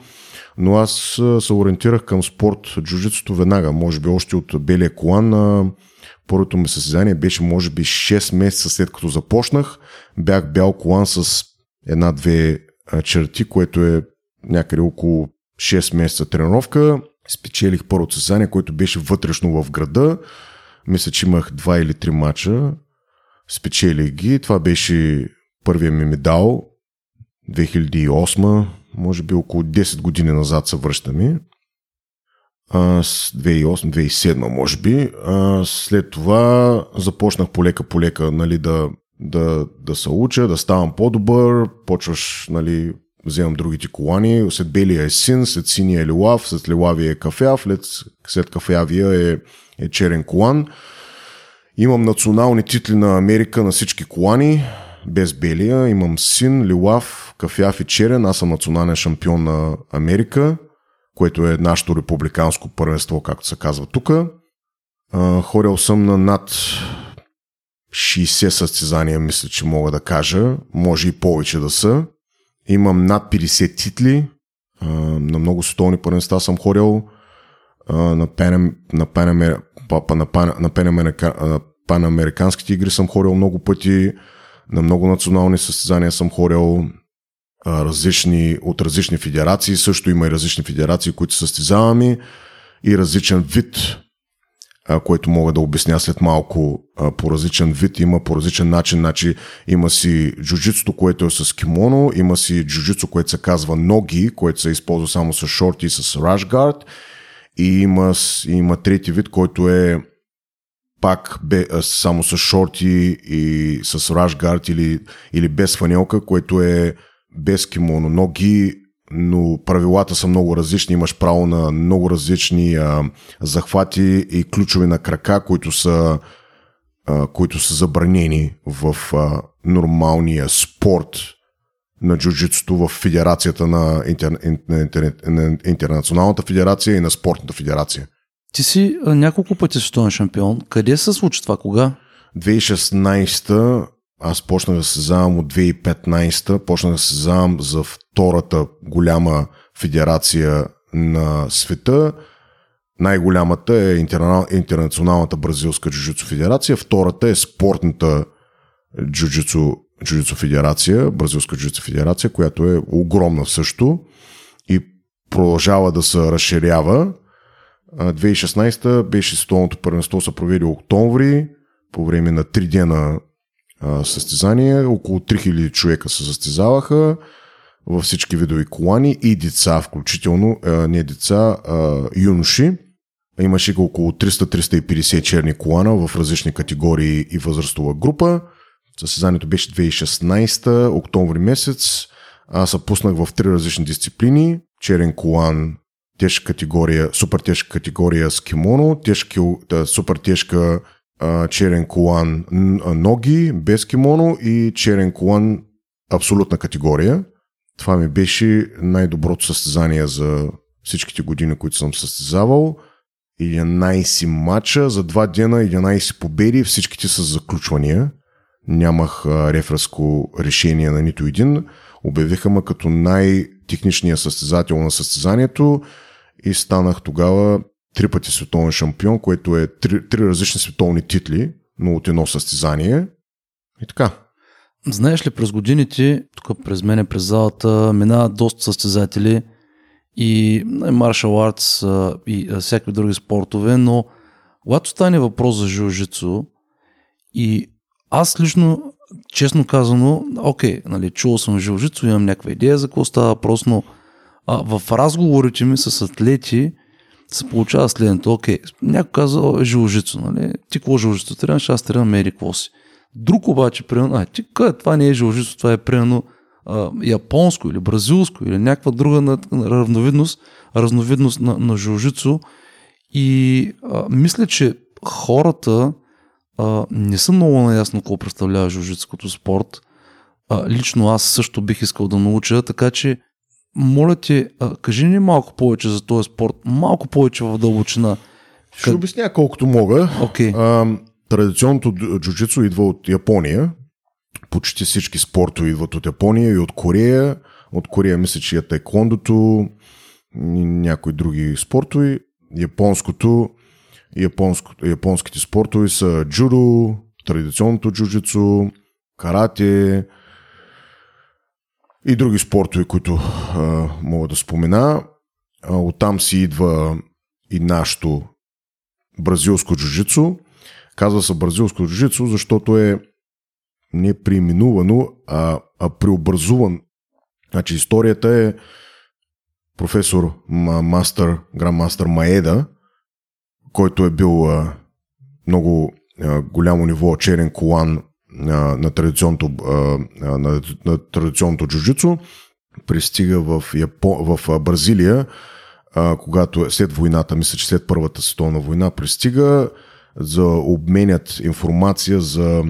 но аз се ориентирах към спорт джуджитсото веднага, може би още от белия колан. Първото ми състезание беше може би 6 месеца след като започнах. Бях бял колан с една-две черти, което е някъде около 6 месеца тренировка. Спечелих първото състезание, което беше вътрешно в града. Мисля, че имах 2 или 3 мача. Спечелих ги. Това беше първия ми медал. 2008, може би около 10 години назад се връщаме. 2008-2007, може би. А, след това започнах полека-полека нали, да, да, да се уча, да ставам по-добър, почваш нали, вземам другите колани. След белия е син, след синия е лилав, след лилавия е кафяв, след, след кафявия е, е черен колан. Имам национални титли на Америка на всички колани, без белия. Имам син, лилав, кафяв и черен. Аз съм национален шампион на Америка, което е нашето републиканско първенство, както се казва тук. Ходил съм на над 60 състезания, мисля, че мога да кажа. Може и повече да са. Имам над 50 титли. На много световни първенства съм ходил. На, пен, на, пен, на, пен, на, пен, на панамериканските игри съм ходил много пъти. На много национални състезания съм ходил различни, от различни федерации. Също има и различни федерации, които състезаваме и различен вид което мога да обясня след малко по различен вид, има по различен начин. Значи, има си джуджитсото, което е с кимоно, има си джуджитсо, което се казва ноги, което се използва само с шорти и с рашгард. И има, има трети вид, който е пак бе, само с шорти и с рашгард или, или без фанелка, което е без кимоно. Ноги но правилата са много различни. Имаш право на много различни а, захвати и ключови на крака, които са, а, които са забранени в а, нормалния спорт на джуджитсото в федерацията на, интер, на, интер, на Интернационалната федерация и на Спортната федерация. Ти си а, няколко пъти световен шампион. Къде се случи това? Кога? 2016 аз почнах да се създавам от 2015, почнах да се създавам за втората голяма федерация на света. Най-голямата е Интернационалната бразилска джуджицу федерация, втората е спортната джуджицу, джуджицу федерация, бразилска джуджицу федерация, която е огромна също и продължава да се разширява. 2016 беше световното първенство се проведе октомври, по време на 3 дена състезание. Около 3000 човека се състезаваха във всички видови колани и деца, включително не деца, а, юноши. Имаше около 300-350 черни колана в различни категории и възрастова група. Състезанието беше 2016, октомври месец. Аз се пуснах в три различни дисциплини. Черен колан, тежка категория, супер тежка категория с кимоно, тежка, супер тежка черен колан ноги, без кимоно и черен колан абсолютна категория. Това ми беше най-доброто състезание за всичките години, които съм състезавал. 11 мача за два дена, 11 победи, всичките с заключвания. Нямах рефреско решение на нито един. Обявиха ме като най-техничния състезател на състезанието и станах тогава три пъти световен шампион, което е три, три различни световни титли, но от едно състезание. И така. Знаеш ли, през годините, тук през мене, през залата, минават доста състезатели и маршал артс и всякакви други спортове, но когато стане въпрос за жужицу и аз лично, честно казано, окей, нали, чувал съм жужицу, имам някаква идея за какво става въпрос, но а, в разговорите ми с атлети, се получава следното. Окей, някой казва, е жиложицо, нали? Ти какво жиложицо тренираш, аз тренирам мери какво си. Друг обаче, примерно, а, ти къде, това не е жиложицо, това е примерно а, японско или бразилско или някаква друга на, на равновидност, разновидност на, на жиложицо. И а, мисля, че хората а, не са много наясно какво представлява жиложицо като спорт. А, лично аз също бих искал да науча, така че моля ти, а, кажи ни малко повече за този спорт, малко повече в дълбочина. Ще как... обясня колкото мога. Okay. А, традиционното джуджицу идва от Япония. Почти всички спортове идват от Япония и от Корея. От Корея мисля, че е тайкондото и някои други спортове. Японското, японско, японските спортове са джудо, традиционното джуджицу, карате, и други спортове, които а, мога да спомена. А, оттам си идва и нашето бразилско джуджицу. Казва се бразилско джуджицу, защото е не преименувано, а, а преобразуван. Значи историята е професор мастър, грандмастър Маеда, който е бил а, много а, голямо ниво черен колан на, на традиционното, на, на традиционното джуджицу. пристига в, Япо... в Бразилия, а, когато след войната, мисля, че след Първата световна война пристига, за обменят информация за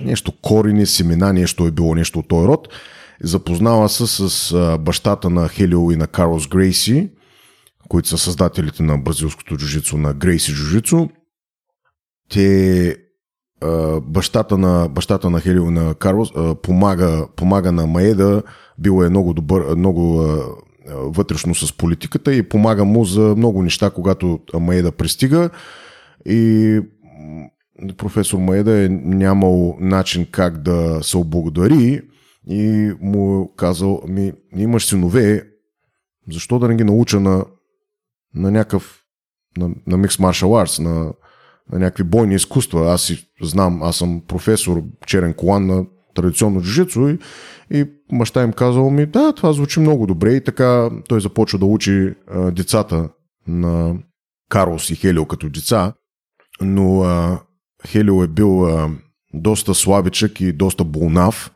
нещо корени, семена, нещо е било нещо от този род. Запознава се с а, бащата на Хелио и на Карлос Грейси, които са създателите на бразилското джуджицу, на Грейси джуджицу. Те бащата на, бащата на Хелио на Карлос помага, помага на Маеда, бил е много добър, много вътрешно с политиката и помага му за много неща, когато Маеда пристига и професор Маеда е нямал начин как да се облагодари и му е казал, ми, имаш синове, защо да не ги науча на, на някакъв на, на Mixed Martial Arts, на, на някакви бойни изкуства. Аз си знам, аз съм професор черен колан на традиционно джуджицу и, и баща им казал ми, да, това звучи много добре. И така той започва да учи а, децата на Карлос и Хелио като деца, но а, Хелио е бил а, доста слабичък и доста болнав,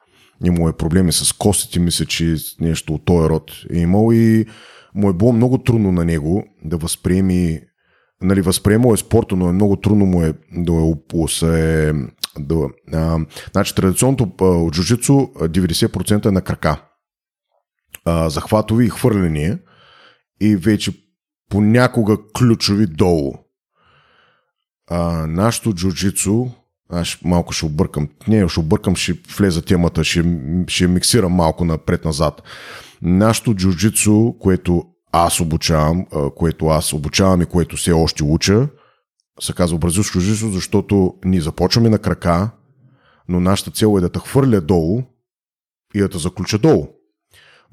имал е проблеми с костите, мисля, че нещо от този род е имал и му е било много трудно на него да възприеми нали, възприемал е спорта, но е много трудно му е да е, да, а, значи традиционното от джуджицу 90% е на крака. А, захватови и хвърляния и вече понякога ключови долу. А, нашото джуджицу, аз малко ще объркам, не, ще объркам, ще влеза темата, ще, ще миксирам малко напред-назад. Нашото джуджицу, което аз обучавам, което аз обучавам и което все още уча, се казва бразилско жицо, защото ние започваме на крака, но нашата цел е да те хвърля долу и да те заключа долу.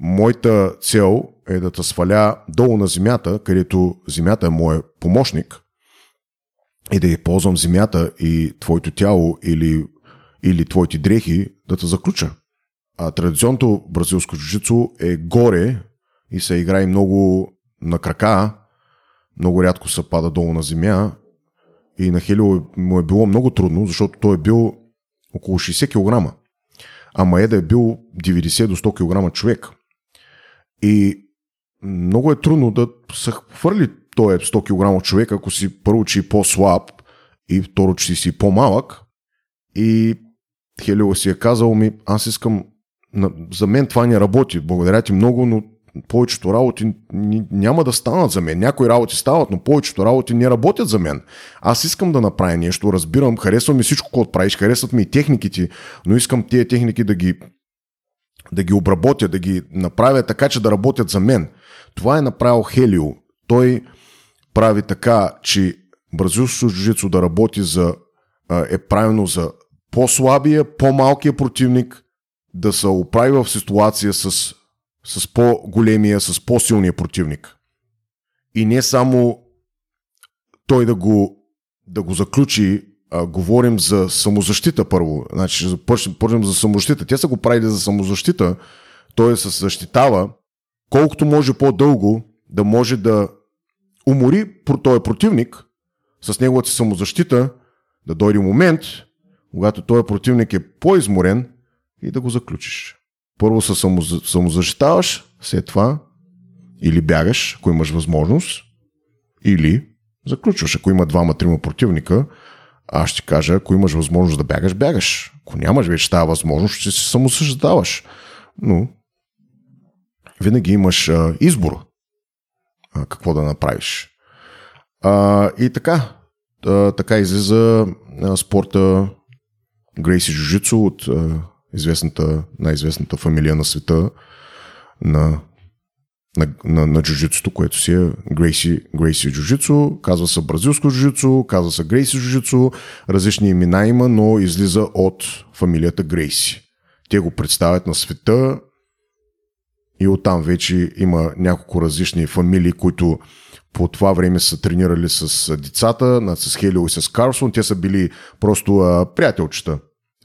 Моята цел е да те сваля долу на земята, където земята е моят помощник и да я ползвам земята и твоето тяло или, или твоите дрехи да те заключа. А традиционното бразилско джуджицу е горе и се играе много на крака, много рядко се пада долу на земя и на Хелио му е било много трудно, защото той е бил около 60 кг. А Маеда е бил 90 до 100 кг човек. И много е трудно да се хвърли той е 100 кг човек, ако си първо, че е по-слаб и второ, че си по-малък. И Хелио си е казал ми, аз искам, за мен това не работи, благодаря ти много, но повечето работи няма да станат за мен. Някои работи стават, но повечето работи не работят за мен. Аз искам да направя нещо, разбирам, харесвам ми всичко, което правиш, харесват ми и техниките, но искам тези техники да ги, да ги обработя, да ги направя така, че да работят за мен. Това е направил Хелио. Той прави така, че бразилското джуджицу да работи за, е правилно за по-слабия, по-малкия противник, да се оправи в ситуация с с по-големия, с по-силния противник. И не само той да го, да го заключи, а, говорим за самозащита първо. Значи започнем за самозащита. Те са го правили за самозащита. Той се защитава колкото може по-дълго да може да умори този противник с неговата самозащита, да дойде момент, когато този противник е по-изморен и да го заключиш. Първо се самозащитаваш, след това или бягаш, ако имаш възможност, или заключваш. Ако има двама-трима противника, аз ще кажа, ако имаш възможност да бягаш, бягаш. Ако нямаш вече тази възможност, ще се самосъждаваш. Но винаги имаш а, избор а, какво да направиш. А, и така, а, така излиза спорта Грейси Жужицу от а, известната, най-известната фамилия на света на, на, на, на джуджитсото, което си е Грейси, Грейси джуджицу, казва се бразилско джуджицу, казва се Грейси джуджицу, различни имена има, но излиза от фамилията Грейси. Те го представят на света и оттам вече има няколко различни фамилии, които по това време са тренирали с децата, с Хелио и с Карлсон. Те са били просто а, приятелчета.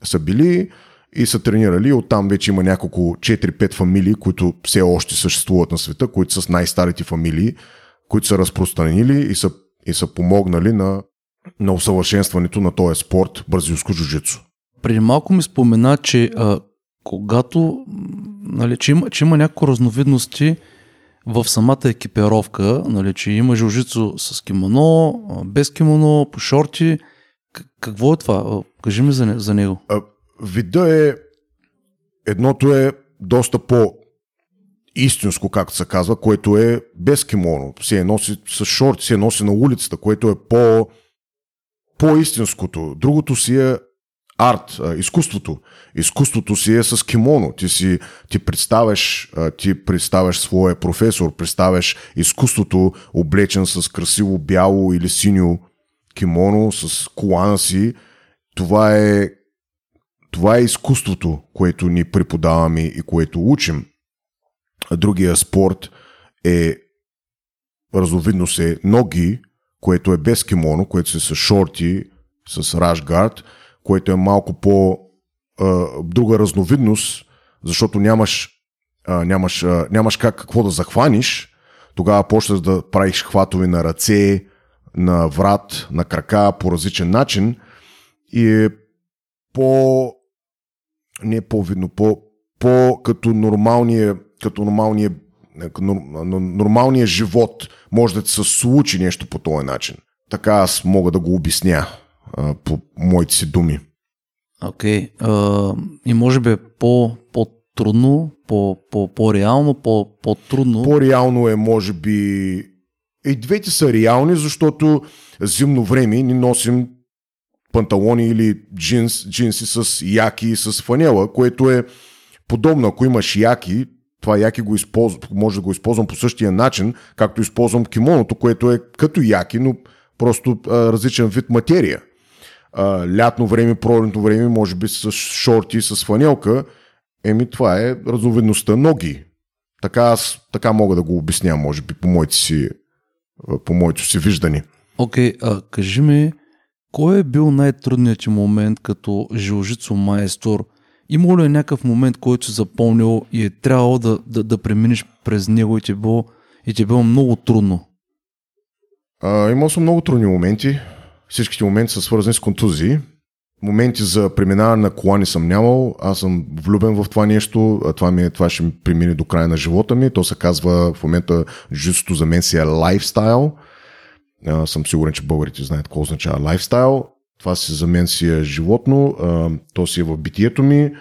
Са били, и са тренирали. Оттам вече има няколко 4-5 фамилии, които все още съществуват на света, които са с най-старите фамилии, които са разпространили и са, и са помогнали на, на усъвършенстването на този спорт бразилско джуджицу. Преди малко ми спомена, че а, когато нали, че, има, че има няколко разновидности в самата екипировка, нали, че има жилжицо с кимоно, без кимоно, по шорти. Какво е това? Кажи ми за, за него. А, вида е, едното е доста по истинско, както се казва, което е без кимоно. Се е носи с шорти, се е носи на улицата, което е по, по-истинското. Другото си е арт, изкуството. Изкуството си е с кимоно. Ти, си, ти представяш, ти представяш своя професор, представяш изкуството облечен с красиво бяло или синьо кимоно, с колана си. Това е това е изкуството, което ни преподаваме и което учим. Другия спорт е разновидно се ноги, което е без кимоно, което се с шорти, с рашгард, което е малко по а, друга разновидност, защото нямаш, а, нямаш, а, нямаш как какво да захваниш, тогава почваш да правиш хватови на ръце, на врат, на крака по различен начин и е по не е по-видно, по, по като нормалния, като нормалния, нормалния живот може да ти се случи нещо по този начин. Така аз мога да го обясня а, по моите си думи. Окей. Okay. И може би е по, по-трудно, по, по, по-реално, по, по-трудно. По-реално е, може би, и двете са реални, защото зимно време ни носим панталони или джинс, джинси с яки и с фанела, което е подобно. Ако имаш яки, това яки го използв... може да го използвам по същия начин, както използвам кимоното, което е като яки, но просто а, различен вид материя. А, лятно време, пролетно време, може би с шорти, с фанелка, еми това е разновидността ноги. Така, аз, така мога да го обясня, може би, по моите си, по моето си виждане. Окей, а кажи ми, кой е бил най-трудният ти момент като жилжицо майстор? Има ли е някакъв момент, който си запомнил и е трябвало да, да, да преминеш през него и ти е било, и ти е било много трудно? А, имал съм много трудни моменти. Всичките моменти са свързани с контузии. Моменти за преминаване на кола не съм нямал. Аз съм влюбен в това нещо. Това, ми това ще ми премине до края на живота ми. То се казва в момента житото за мен си е лайфстайл. А, съм сигурен, че българите знаят какво означава лайфстайл. Това си за мен си е животно. А, то си е в битието ми.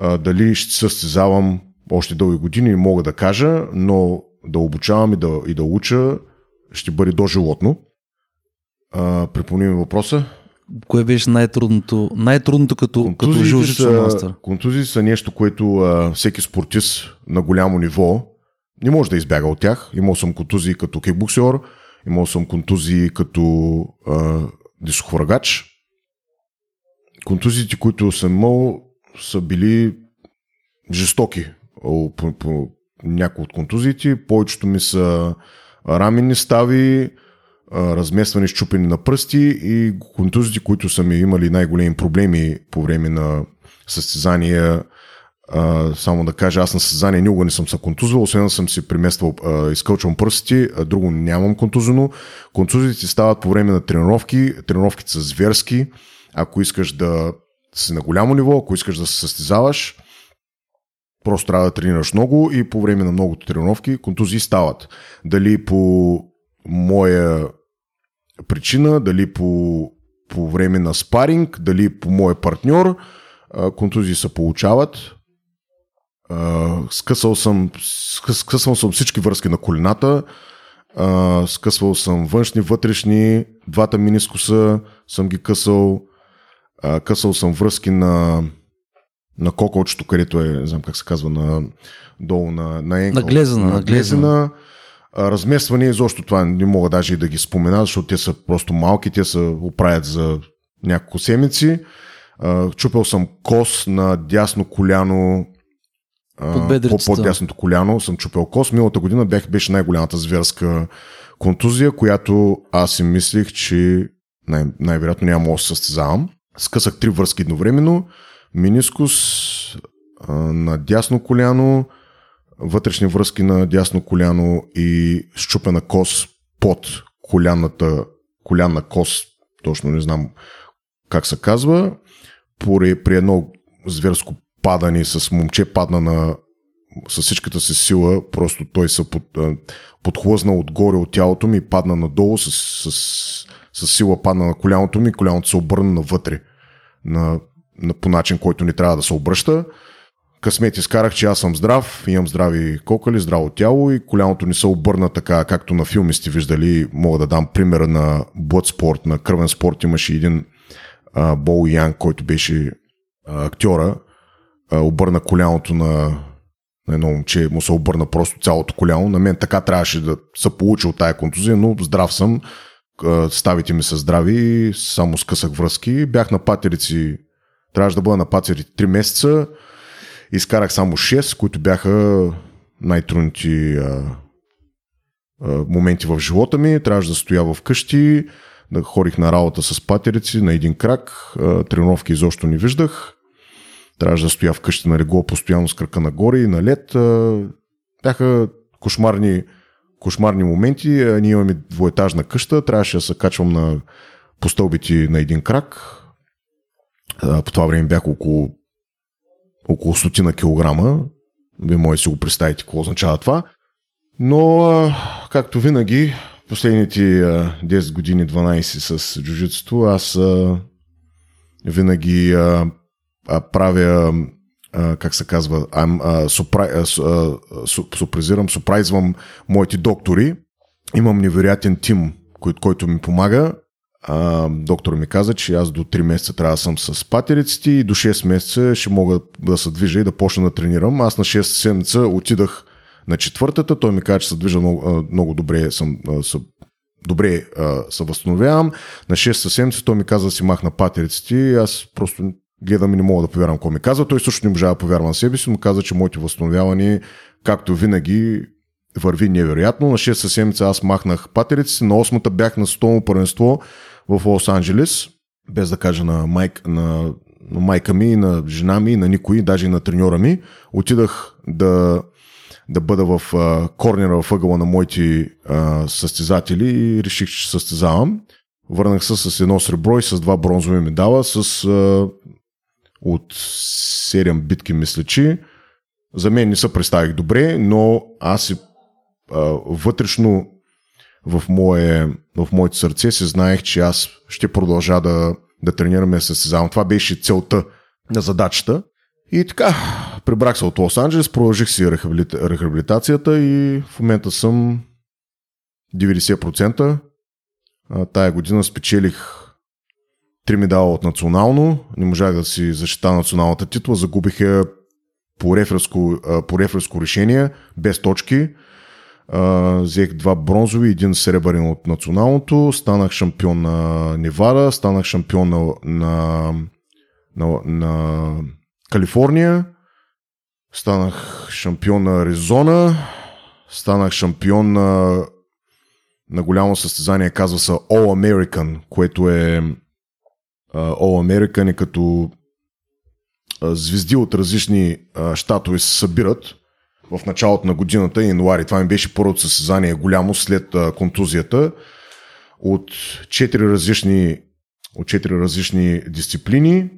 А, дали ще състезавам още дълги години, мога да кажа, но да обучавам и да, и да уча ще бъде до животно. А, припомни въпроса. Кое беше най-трудното, най-трудното като, като жилжицо са, майстор? контузии са нещо, което а, всеки спортист на голямо ниво не може да избяга от тях. Имал съм контузии като кикбоксер, имал съм контузии като а, дисхвъргач. Контузиите, които съм имал, са били жестоки. О, По, по някои от контузиите, повечето ми са раменни стави, а, размествани щупени на пръсти и контузиите, които са ми имали най-големи проблеми по време на състезания. А, само да кажа, аз на състезание никога не съм се контузвал, освен да съм си премествал, а, изкълчвам пръстите, друго нямам контузено. Контузиите стават по време на тренировки, тренировките са зверски. Ако искаш да си на голямо ниво, ако искаш да се състезаваш, просто трябва да тренираш много и по време на многото тренировки контузии стават. Дали по моя причина, дали по, по време на спаринг, дали по моя партньор, контузии се получават. Скъсал съм, скъс, скъсвал съм всички връзки на колената, а, скъсвал съм външни, вътрешни, двата минискуса съм ги късал, късал съм връзки на, на кокалчето, където е, не знам как се казва, на, долу на, на енкъл. На наглезена. наглезена. А, Разместване, изобщо това не мога даже и да ги спомена, защото те са просто малки, те се оправят за няколко седмици. Чупил съм кос на дясно коляно, Под по- под дясното коляно съм чупил кос. Миналата година бях, беше най-голямата зверска контузия, която аз си мислих, че най- най-вероятно няма да се състезавам. Скъсах три връзки едновременно. Минискус а, на дясно коляно, вътрешни връзки на дясно коляно и щупена кос под коляната, колянна кос, точно не знам как се казва, при, при едно зверско падане с момче падна на с всичката си сила, просто той се под, подхлъзна отгоре от тялото ми и падна надолу, с, с, с сила падна на коляното ми, коляното се обърна навътре на, на, по начин, който не трябва да се обръща. Късмет изкарах, че аз съм здрав, имам здрави кокали, здраво тяло и коляното ни се обърна така, както на филми сте виждали. Мога да дам примера на спорт, на кръвен спорт. Имаше един а, Бол Янг, който беше а, актьора, обърна коляното на, на едно момче, му се обърна просто цялото коляно. На мен така трябваше да се получи от тая контузия, но здрав съм. Ставите ми са здрави, само скъсах връзки. Бях на патерици, трябваше да бъда на патерици 3 месеца Изкарах само 6, които бяха най-трудните моменти в живота ми. Трябваше да стоя в къщи, да ходих на работа с патерици на един крак, тренировки изобщо не виждах. Трябваше да стоя вкъщи на легло постоянно с крака нагоре и на лед. Бяха кошмарни, кошмарни моменти. Ние имаме двоетажна къща, трябваше да се качвам на по стълбите на един крак. По това време бях около около стотина килограма. Вие може да си го представите какво означава това. Но, както винаги, последните 10 години, 12 с джуджитството, аз винаги правя как се казва, супризирам, супрайзвам моите доктори. Имам невероятен тим, който ми помага а, доктор ми каза, че аз до 3 месеца трябва да съм с патериците и до 6 месеца ще мога да се движа и да почна да тренирам. Аз на 6 седмица отидах на четвъртата, той ми каза, че се движа много, много добре, съм, съм добре се възстановявам. На 6 седмица той ми каза да си махна патериците и аз просто гледам и не мога да повярвам какво ми казва. Той също не можа да повярва на себе си, му каза, че моите възстановявания, както винаги, върви невероятно. На 6 седмица аз махнах патериците, на 8-та бях на столно първенство в Лос Анджелес, без да кажа на, майк, на майка ми, на жена ми, на никой, даже и на треньора ми. Отидах да, да бъда в а, корнера в ъгъла на моите а, състезатели и реших, че състезавам. Върнах се с едно сребро и с два бронзови медала, с а, от 7 битки, мисля, че. За мен не се представих добре, но аз а, вътрешно в, мое, в моето сърце си знаех, че аз ще продължа да, да тренираме състезавам. Това беше целта на задачата. И така, прибрах се от Лос-Анджелес, продължих си рехабилитацията и в момента съм 90%. А, тая година спечелих три медала от национално. Не можах да си защита националната титла. Загубих я по реферско, по реферско решение, без точки взех два бронзови, един сребърен от националното, станах шампион на Невада, станах шампион на, на, на, на Калифорния, станах шампион на Аризона, станах шампион на, на голямо състезание, казва се All American, което е All American е като звезди от различни щатове се събират в началото на годината, януари. Това ми беше първото състезание голямо след контузията. От четири различни, от четири различни дисциплини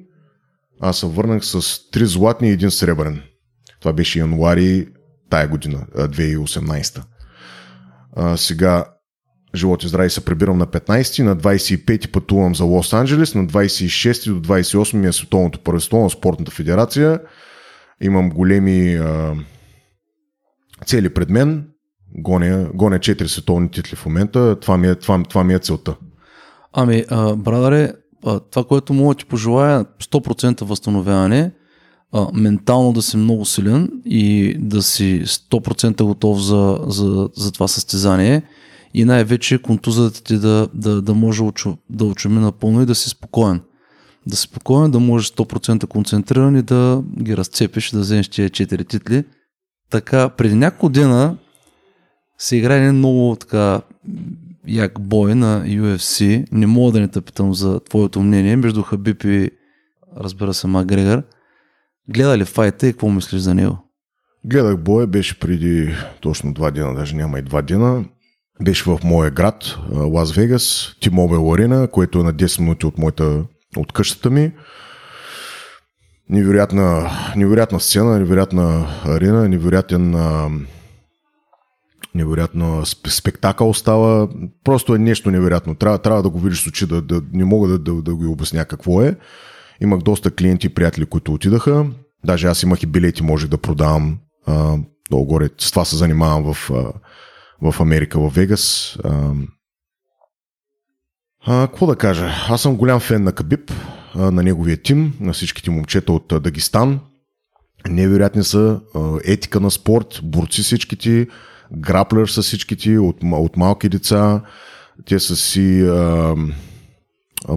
аз се върнах с три златни и един сребърен. Това беше януари тая година, 2018. А, сега живот и здраве се прибирам на 15, на 25 пътувам за Лос Анджелес, на 26 до 28 е световното първенство на Спортната федерация. Имам големи а, цели пред мен, гоня, гоня 4 световни титли в момента, това ми е, това, това ми е целта. Ами, а, брадаре, а, това, което мога да ти пожелая, 100% възстановяване, а, ментално да си много силен и да си 100% готов за, за, за това състезание и най-вече контузата ти да, да, да може да очуми напълно и да си спокоен. Да си спокоен, да можеш 100% концентриран и да ги разцепиш, да вземеш тия 4 титли – така, преди няколко дена се играе един много така як бой на UFC. Не мога да не те питам за твоето мнение между Хабиб и разбира се Макгрегор. Гледа ли файта и какво мислиш за него? Гледах боя, беше преди точно два дена, даже няма и два дена. Беше в моя град, Лас Вегас, T-Mobile което е на 10 минути от, моята, от къщата ми. невероятна, невероятна сцена, невероятна арена, невероятен невероятно спектакъл става. Просто е нещо невероятно. Трябва, трябва да го видиш с очи, да, да, не мога да, да, да го обясня какво е. Имах доста клиенти и приятели, които отидаха. Даже аз имах и билети, може да продавам а, долу-горе. С това се занимавам в, в Америка, в Вегас. А, а, какво да кажа? Аз съм голям фен на Кабиб, а, на неговия тим, на всичките момчета от Дагестан. Невероятни са, а, етика на спорт, борци всичките, граплер са всичките от, от малки деца. Те са си а,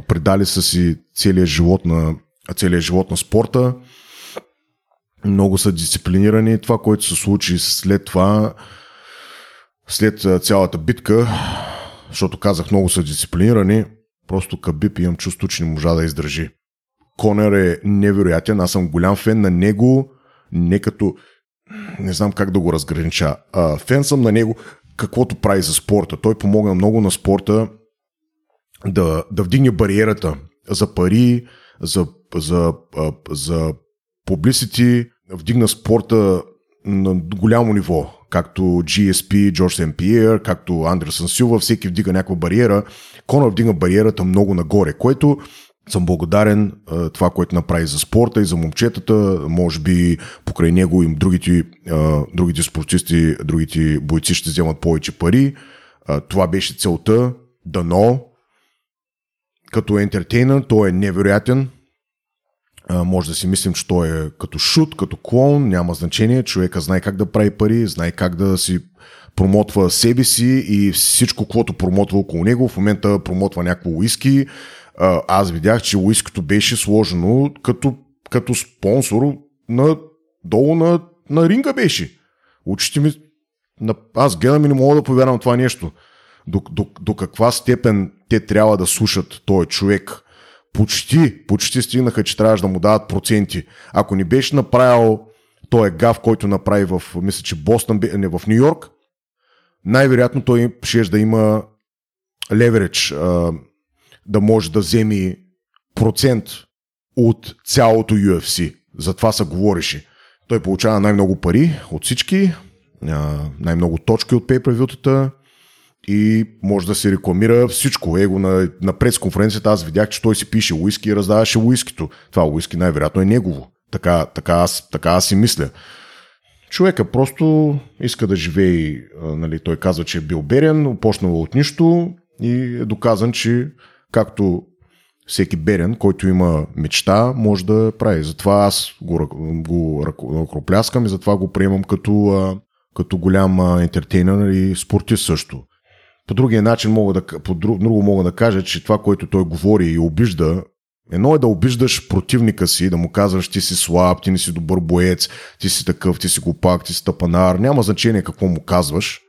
предали са си целият живот на, целият живот на спорта. Много са дисциплинирани. Това, което се случи след това, след цялата битка, защото казах много са дисциплинирани, просто Кабип имам чувство, че не можа да издържи. Конер е невероятен, аз съм голям фен на него, не като не знам как да го разгранича. А, фен съм на него, каквото прави за спорта. Той помогна много на спорта да, да вдигне бариерата за пари, за, за, за publicity, вдигна спорта на голямо ниво, както GSP, Джордж Сен Пиер, както Андерсън Силва, всеки вдига някаква бариера. Конор вдигна бариерата много нагоре, което съм благодарен това, което направи за спорта и за момчетата. Може би покрай него и другите, другите спортисти, другите бойци ще вземат повече пари. Това беше целта. Дано. Като ентертейнер, той е невероятен. Може да си мислим, че той е като шут, като клон, няма значение. Човека знае как да прави пари, знае как да си промотва себе си и всичко, което промотва около него. В момента промотва някакво уиски, аз видях, че уиското беше сложено като, като спонсор на, долу на, на ринга беше. Очите ми... На, аз гледам и не мога да повярвам това нещо. До, до, до каква степен те трябва да слушат този човек. Почти, почти стигнаха, че трябваше да му дават проценти. Ако не беше направил той е гав, който направи в, мисля, че Бостън, не в Нью Йорк, най-вероятно той ще да има леверидж, да може да вземи процент от цялото UFC. За това се говореше. Той получава най-много пари от всички, най-много точки от пейправютата и може да се рекламира всичко. Его на, на пресконференцията аз видях, че той си пише уиски и раздаваше уискито. Това уиски най-вероятно е негово. Така, така, аз, така аз си мисля. Човека просто иска да живее, нали, той казва, че е бил берен, почнал от нищо и е доказан, че както всеки берен, който има мечта, може да прави. Затова аз го, го ръкопляскам и затова го приемам като, като голям ентертейнер и спортист също. По другия начин мога да, по друго мога да кажа, че това, което той говори и обижда, едно е да обиждаш противника си, да му казваш ти си слаб, ти не си добър боец, ти си такъв, ти си глупак, ти си тъпанар, няма значение какво му казваш,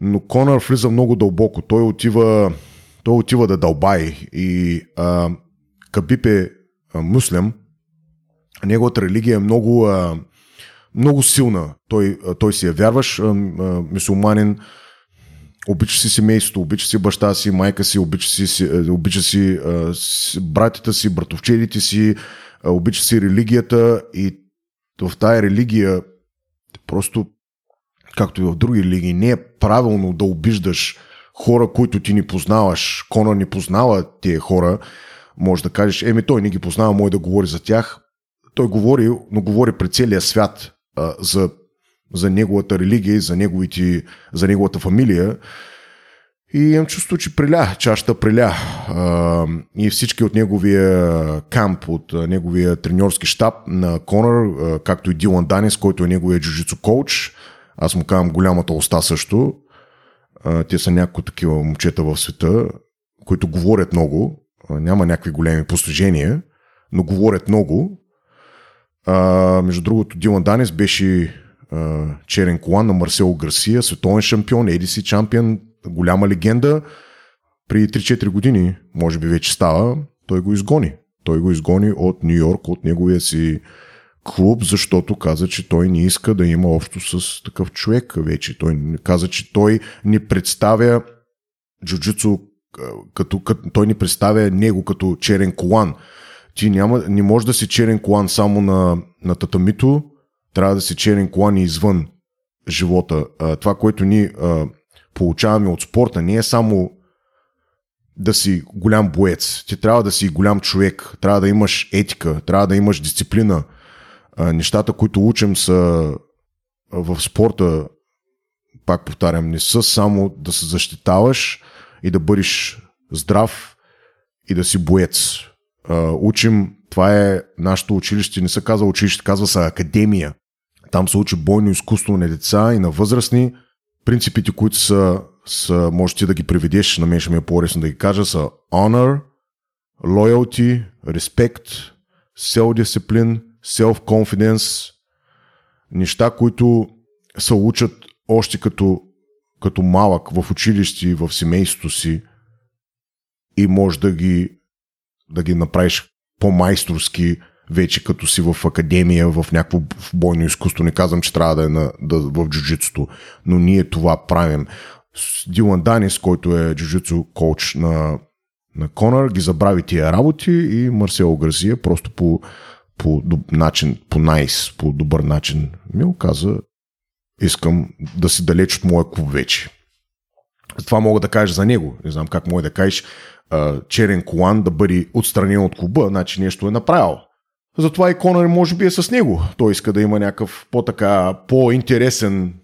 но Конър влиза много дълбоко. Той отива той отива да дълбай и а, Кабип е а, муслим, неговата религия е много, а, много силна. Той, а, той си е вярваш, а, а, мусулманин, обича си семейството, обича си баща си, майка си, обича си, обича си а, братята си, братовчедите си, а, обича си религията и в тая религия просто, както и в други религии, не е правилно да обиждаш хора, които ти ни познаваш, Кона ни познава тия хора, може да кажеш, еми той не ги познава, може да говори за тях. Той говори, но говори пред целия свят а, за, за неговата религия, за, неговите, за неговата фамилия. И имам чувство, че приля, чашата приля. А, и всички от неговия камп, от неговия треньорски щаб на Конър, а, както и Дилан Данис, който е неговия джуджицу коуч, аз му казвам голямата уста също, те са някои такива момчета в света, които говорят много, няма някакви големи постижения, но говорят много. Между другото, Дилан Данис беше черен колан на Марсело Гарсия, световен шампион, ADC чампион, голяма легенда. При 3-4 години, може би вече става, той го изгони. Той го изгони от Нью Йорк, от неговия си клуб, защото каза, че той не иска да има общо с такъв човек вече. Той каза, че той ни представя джуджицу като, като той ни представя него като черен колан. Ти няма, не можеш да си черен колан само на, на татамито, трябва да си черен колан и извън живота. Това, което ни а, получаваме от спорта, не е само да си голям боец. Ти трябва да си голям човек, трябва да имаш етика, трябва да имаш дисциплина. Нещата, които учим са в спорта, пак повтарям, не са само да се защитаваш и да бъдеш здрав и да си боец. Учим, това е нашето училище, не се казва училище, казва се академия. Там се учи бойно изкуство на деца и на възрастни. Принципите, които са, са можеш ти да ги приведеш, на мен ще ми е по-лесно да ги кажа, са honor, loyalty, respect, self-discipline, self-confidence, неща, които се учат още като, като малък в училище, в семейството си и може да ги, да ги направиш по-майсторски вече като си в академия, в някакво бойно изкуство. Не казвам, че трябва да е на, да, в джуджитсото, но ние това правим. Дилан Данис, който е джуджитсо коуч на, на Конър, ги забрави тия работи и Марсел Гразия просто по, по начин, по найс, по добър начин ми каза, искам да си далеч от моя клуб вече. Това мога да кажа за него. Не знам как може да кажеш черен колан да бъде отстранен от клуба, значи нещо е направил. Затова и Конър може би е с него. Той иска да има някакъв по-така, по-интересен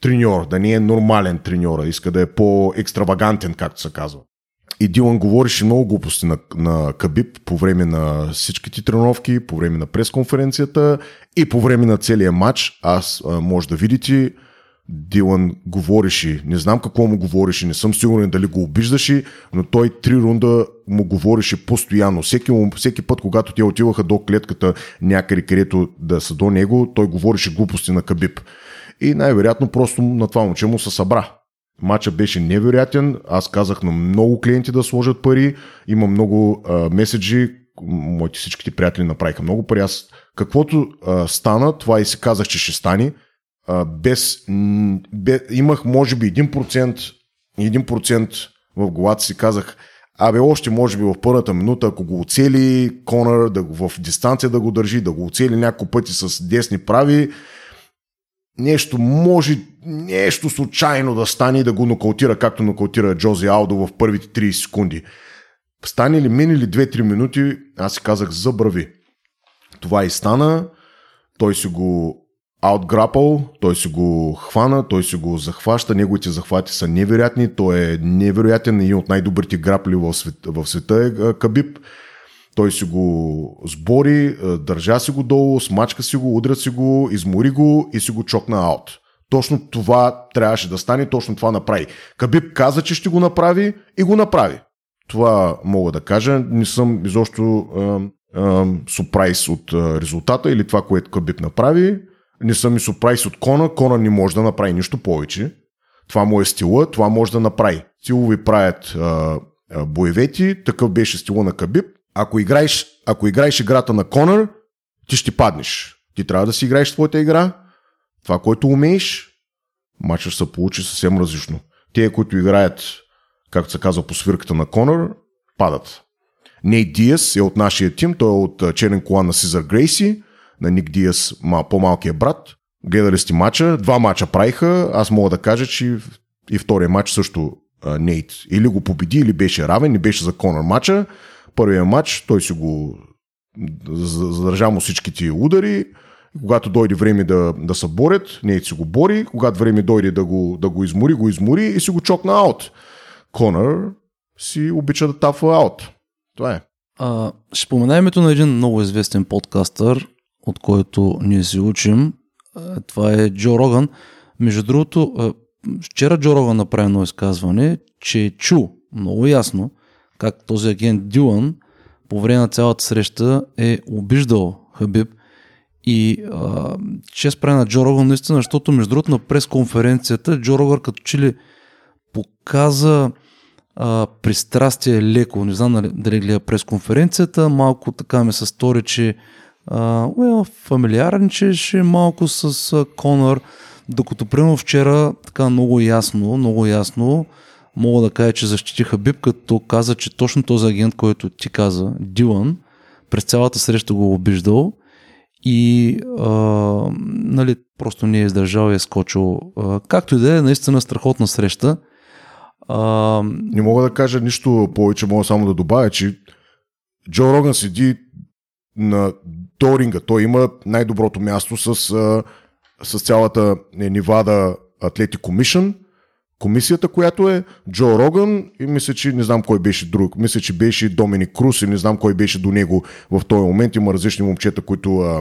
треньор, да не е нормален треньор, иска да е по-екстравагантен, както се казва. И Дилан говореше много глупости на, на Кабиб по време на всичките тренировки, по време на пресконференцията и по време на целия матч. Аз а, може да видите, Дилан говореше, не знам какво му говореше, не съм сигурен дали го обиждаше, но той три рунда му говореше постоянно. Всеки, всеки път, когато те отиваха до клетката някъде, където да са до него, той говореше глупости на Кабиб. И най-вероятно просто на това момче му се събра. Матчът беше невероятен. Аз казах на много клиенти да сложат пари. Има много а, меседжи. Моите всичките приятели направиха много пари. Аз каквото а, стана, това и си казах, че ще стане без, без, имах може би 1%, 1% в главата си казах, абе още може би в първата минута, ако го оцели Конър, да в дистанция да го държи, да го оцели няколко пъти с десни прави, нещо може, нещо случайно да стане и да го нокаутира, както нокаутира Джози Алдо в първите 30 секунди. Стане ли, мини ли 2-3 минути, аз си казах, забрави. Това и стана. Той си го Outgrapple, той си го хвана, той си го захваща, неговите захвати са невероятни, той е невероятен, един от най-добрите грапли в, свет, в света е Кабиб. Той си го сбори, държа си го долу, смачка си го, удря си го, измори го и си го чокна аут. Точно това трябваше да стане, точно това направи. Кабиб каза, че ще го направи и го направи. Това мога да кажа. Не съм изобщо супрайс от резултата или това, което Кабиб направи не съм и супрайс от Кона. Кона не може да направи нищо повече. Това му е стила, това може да направи. Стилови правят а, а, боевети, такъв беше стила на Кабиб. Ако играеш, ако играеш играта на Конър, ти ще паднеш. Ти трябва да си играеш твоята игра. Това, което умееш, матчът се получи съвсем различно. Те, които играят, както се казва по свирката на Конър, падат. Нейт Диас е от нашия тим, той е от черен колан на Сизър Грейси на Ник Диас, по-малкия брат. Гледали сте мача, два мача правиха, аз мога да кажа, че и втория матч също Нейт или го победи, или беше равен, не беше за Конър мача. Първия матч той си го задържа му всичките удари, когато дойде време да, да се борят, Нейт си го бори, когато време дойде да го, да го измори, го измори и си го чокна аут. Конър си обича да тафа аут. Това е. А, ще спомена името на един много известен подкастър, от който ние се учим. Това е Джо Роган. Между другото, вчера Джо Роган направи едно изказване, че чу много ясно как този агент Дюан по време на цялата среща е обиждал Хабиб и а, чест прави на Джо Роган наистина, защото между другото на пресконференцията Джо Роган като че ли показа а, пристрастие леко, не знам дали гледа пресконференцията, малко така ми се стори, че Uh, well, фамилиарничеше малко с uh, Конър, докато примерно вчера така много ясно, много ясно мога да кажа, че защитиха Биб, като каза, че точно този агент, който ти каза, Дилан, през цялата среща го обиждал и а, нали, просто не е издържал и е скочил. А, както и да е, наистина страхотна среща. А... Не мога да кажа нищо повече, мога само да добавя, че Джо Роган седи на Торинга. Той има най-доброто място с, с цялата Невада Athletic Commission, комисията, която е Джо Роган и мисля, че не знам кой беше друг. Мисля, че беше Доминик Крус и не знам кой беше до него в този момент. Има различни момчета, които...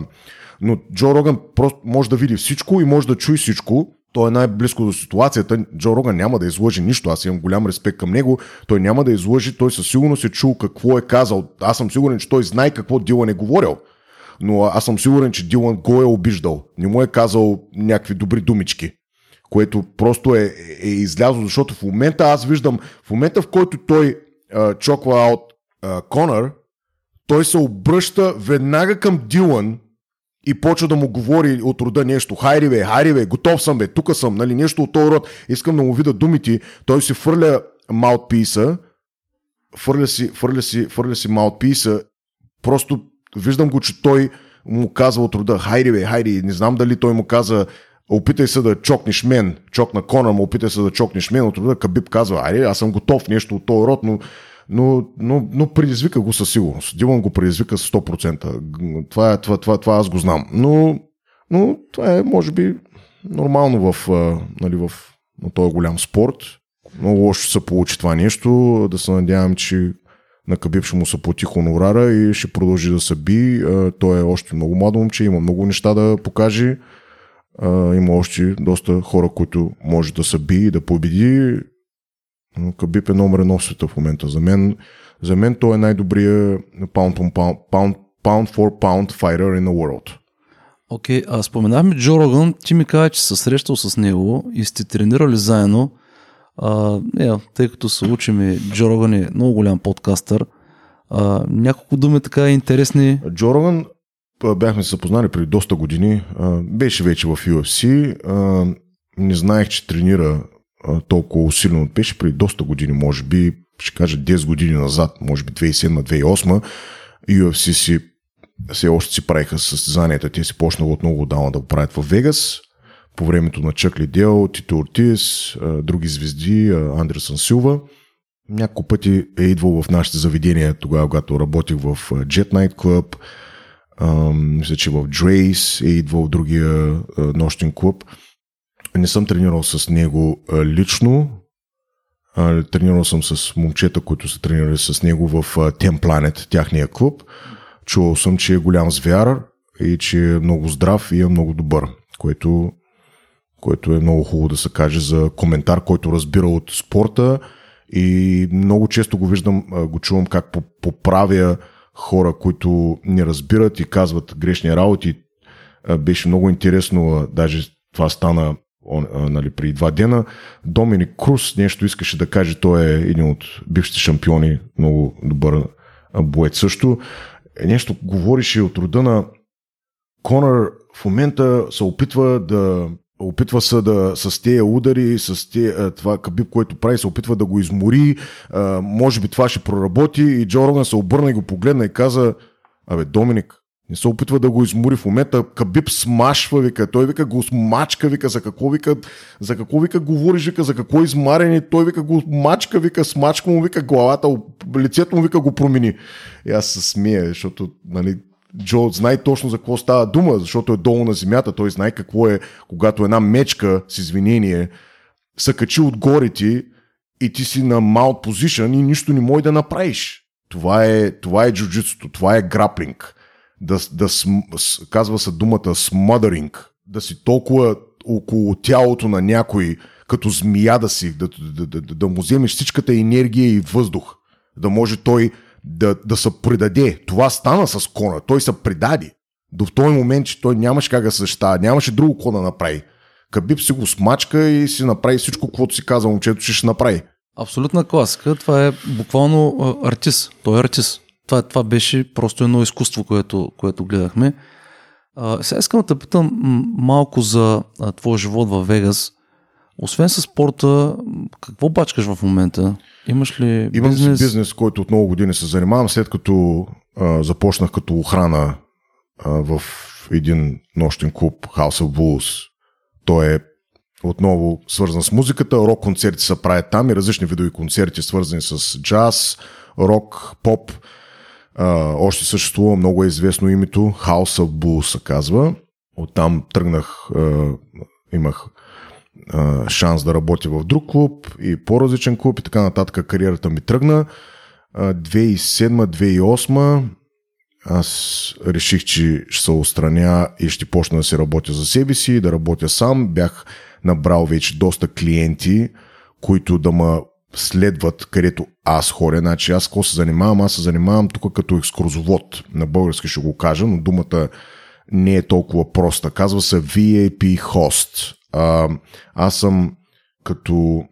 Но Джо Роган просто може да види всичко и може да чуе всичко. Той е най-близко до ситуацията. Джо Роган няма да излъжи нищо. Аз имам голям респект към него. Той няма да излъжи. Той със сигурност е чул какво е казал. Аз съм сигурен, че той знае какво Дилан е говорил. Но аз съм сигурен, че Дилан го е обиждал. Не му е казал някакви добри думички което просто е, е излязло, защото в момента аз виждам, в момента в който той а, чоква от Конър, той се обръща веднага към Дилан и почва да му говори от рода нещо. Хайри бе, хайри бе, готов съм бе, тук съм, нали, нещо от този род. Искам да му видя думите. Той си фърля маутписа, фърля си, фърля си, фърля си маутписа. Просто виждам го, че той му казва от рода, хайри бе, хайри, не знам дали той му каза опитай се да чокнеш мен, чокна Конър, му опитай се да чокнеш мен, от рода Кабиб казва, айде, аз съм готов нещо от този род, но, но, но, но предизвика го със сигурност. Дилан го предизвика с 100%. Това, е, това, това, това аз го знам. Но, но това е, може би, нормално в, нали, в на този голям спорт. Много лошо се получи това нещо. Да се надявам, че на Кабиб ще му се плати хонорара и ще продължи да се би. Той е още много младо момче, има много неща да покаже има още доста хора, които може да са би и да победи. Кабип е номер едно в света в момента. За мен, за мен той е най-добрият pound, pound, pound, pound for pound fighter in the world. Окей, okay, а споменахме Джо Роган, ти ми каза, че се срещал с него и сте тренирали заедно. А, е, тъй като се учим Джо Роган е много голям подкастър. А, няколко думи така интересни. Джо Роган бяхме се запознали преди доста години. Беше вече в UFC. Не знаех, че тренира толкова усилено. Беше преди доста години, може би, ще кажа 10 години назад, може би 2007-2008. UFC си все още си правиха състезанията. Те си почнаха от много отдавна да го правят в Вегас. По времето на Чък Лидел, Тито Ортис, други звезди, Андерсън Силва. Няколко пъти е идвал в нашите заведения тогава, когато работих в Jet Night Club, мисля, че в Дрейс е идвал другия нощен клуб. Не съм тренирал с него лично. Тренирал съм с момчета, които са тренирали с него в Ten Planet, тяхния клуб. Чувал съм, че е голям звяр и че е много здрав и е много добър, което, което е много хубаво да се каже за коментар, който разбира от спорта и много често го виждам, го чувам как поправя хора, които не разбират и казват грешни работи. Беше много интересно, даже това стана нали, при два дена. Доминик Крус нещо искаше да каже, той е един от бившите шампиони, много добър боец също. Е, нещо говорише от рода на Конър в момента се опитва да Опитва се да с тези удари, с тези, това кабиб, което прави, се опитва да го измори. Може би това ще проработи. И Джо Роган се обърна и го погледна и каза, абе, Доминик, не се опитва да го измори в момента. Кабиб смашва, вика. Той вика го смачка, вика. За какво вика, за какво вика говориш, вика, за какво измарени. Той вика го мачка, вика, смачка му, вика главата, лицето му, вика го промени. И аз се смея, защото, нали, Джо знае точно за какво става дума, защото е долу на земята. Той знае какво е, когато една мечка, с извинение, се качи отгоре ти и ти си на маут позишън и нищо не може да направиш. Това е, това е джуджитсото, това е граплинг. Да, да см, казва се думата smothering. Да си толкова около тялото на някой, като змия да си, да, да, да, да, му вземеш всичката енергия и въздух. Да може той да, да се предаде. Това стана с Кона. Той се предаде. До в този момент, че той нямаше как да съществува, нямаше друго какво да направи. Кабиб си го смачка и си направи всичко, каквото си каза момчето, че ще направи. Абсолютна класика. Това е буквално артист. Той е артист. Това, това беше просто едно изкуство, което, което гледахме. А, сега искам да те питам малко за а, твоя живот в Вегас. Освен с спорта, какво бачкаш в момента? Имаш ли Имам бизнес? си бизнес, който от много години се занимавам, след като а, започнах като охрана а, в един нощен клуб House of Blues. Той е отново свързан с музиката. Рок концерти се правят там и различни видови концерти, свързани с джаз, рок, поп. Още съществува много е известно името House of Blues се казва. Оттам тръгнах, а, имах а, шанс да работя в друг клуб и по-различен клуб и така нататък кариерата ми тръгна. 2007-2008 аз реших, че ще се отстраня и ще почна да се работя за себе си, да работя сам. Бях набрал вече доста клиенти, които да ме следват където аз хоря. Значи аз какво се занимавам? Аз се занимавам тук като екскурзовод. На български ще го кажа, но думата не е толкова проста. Казва се VIP Host. А, аз съм като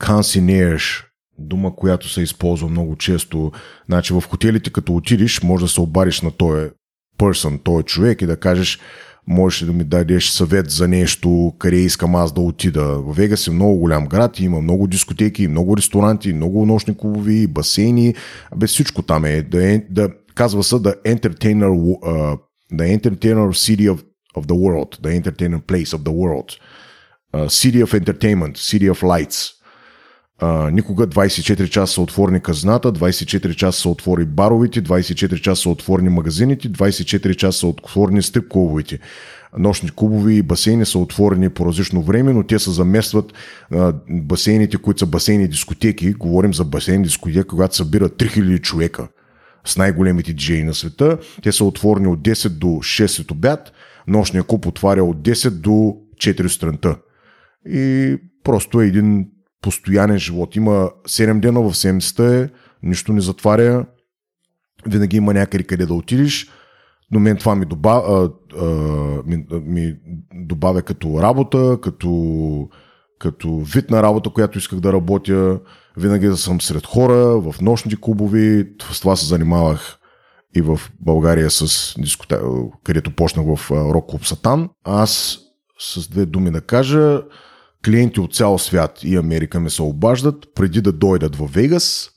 concierge, дума, която се използва много често. Значи в хотелите, като отидеш, може да се обадиш на този person, този човек и да кажеш, можеш ли да ми дадеш съвет за нещо, къде искам аз да отида. В Вегас е много голям град, има много дискотеки, много ресторанти, много нощни клубови, басейни, без всичко там е. Да, е, да казва се The Entertainer, uh, the entertainer City of, of the World, The Entertainer Place of the World, uh, City of Entertainment, City of Lights. А, никога 24 часа са отворени казната, 24 часа са отвори баровите, 24 часа са отворени магазините, 24 часа са отворени стрип клубовите. Нощни клубови и басейни са отворени по различно време, но те се заместват а, басейните, които са басейни дискотеки. Говорим за басейни дискотеки, когато събират 3000 човека с най-големите диджеи на света. Те са отворени от 10 до 6 обяд. Нощния клуб отваря от 10 до 4 странта. И просто е един постоянен живот. Има 7 дена в седмицата, е, нищо не затваря, винаги има някъде къде да отидеш. Но мен това ми добавя, а, а, ми, ми добавя като работа, като, като вид на работа, която исках да работя. Винаги да съм сред хора, в нощните клубови. С това се занимавах и в България с дискоте... където почнах в рок клуб Сатан. Аз с две думи да кажа, клиенти от цял свят и Америка ме се обаждат преди да дойдат в Вегас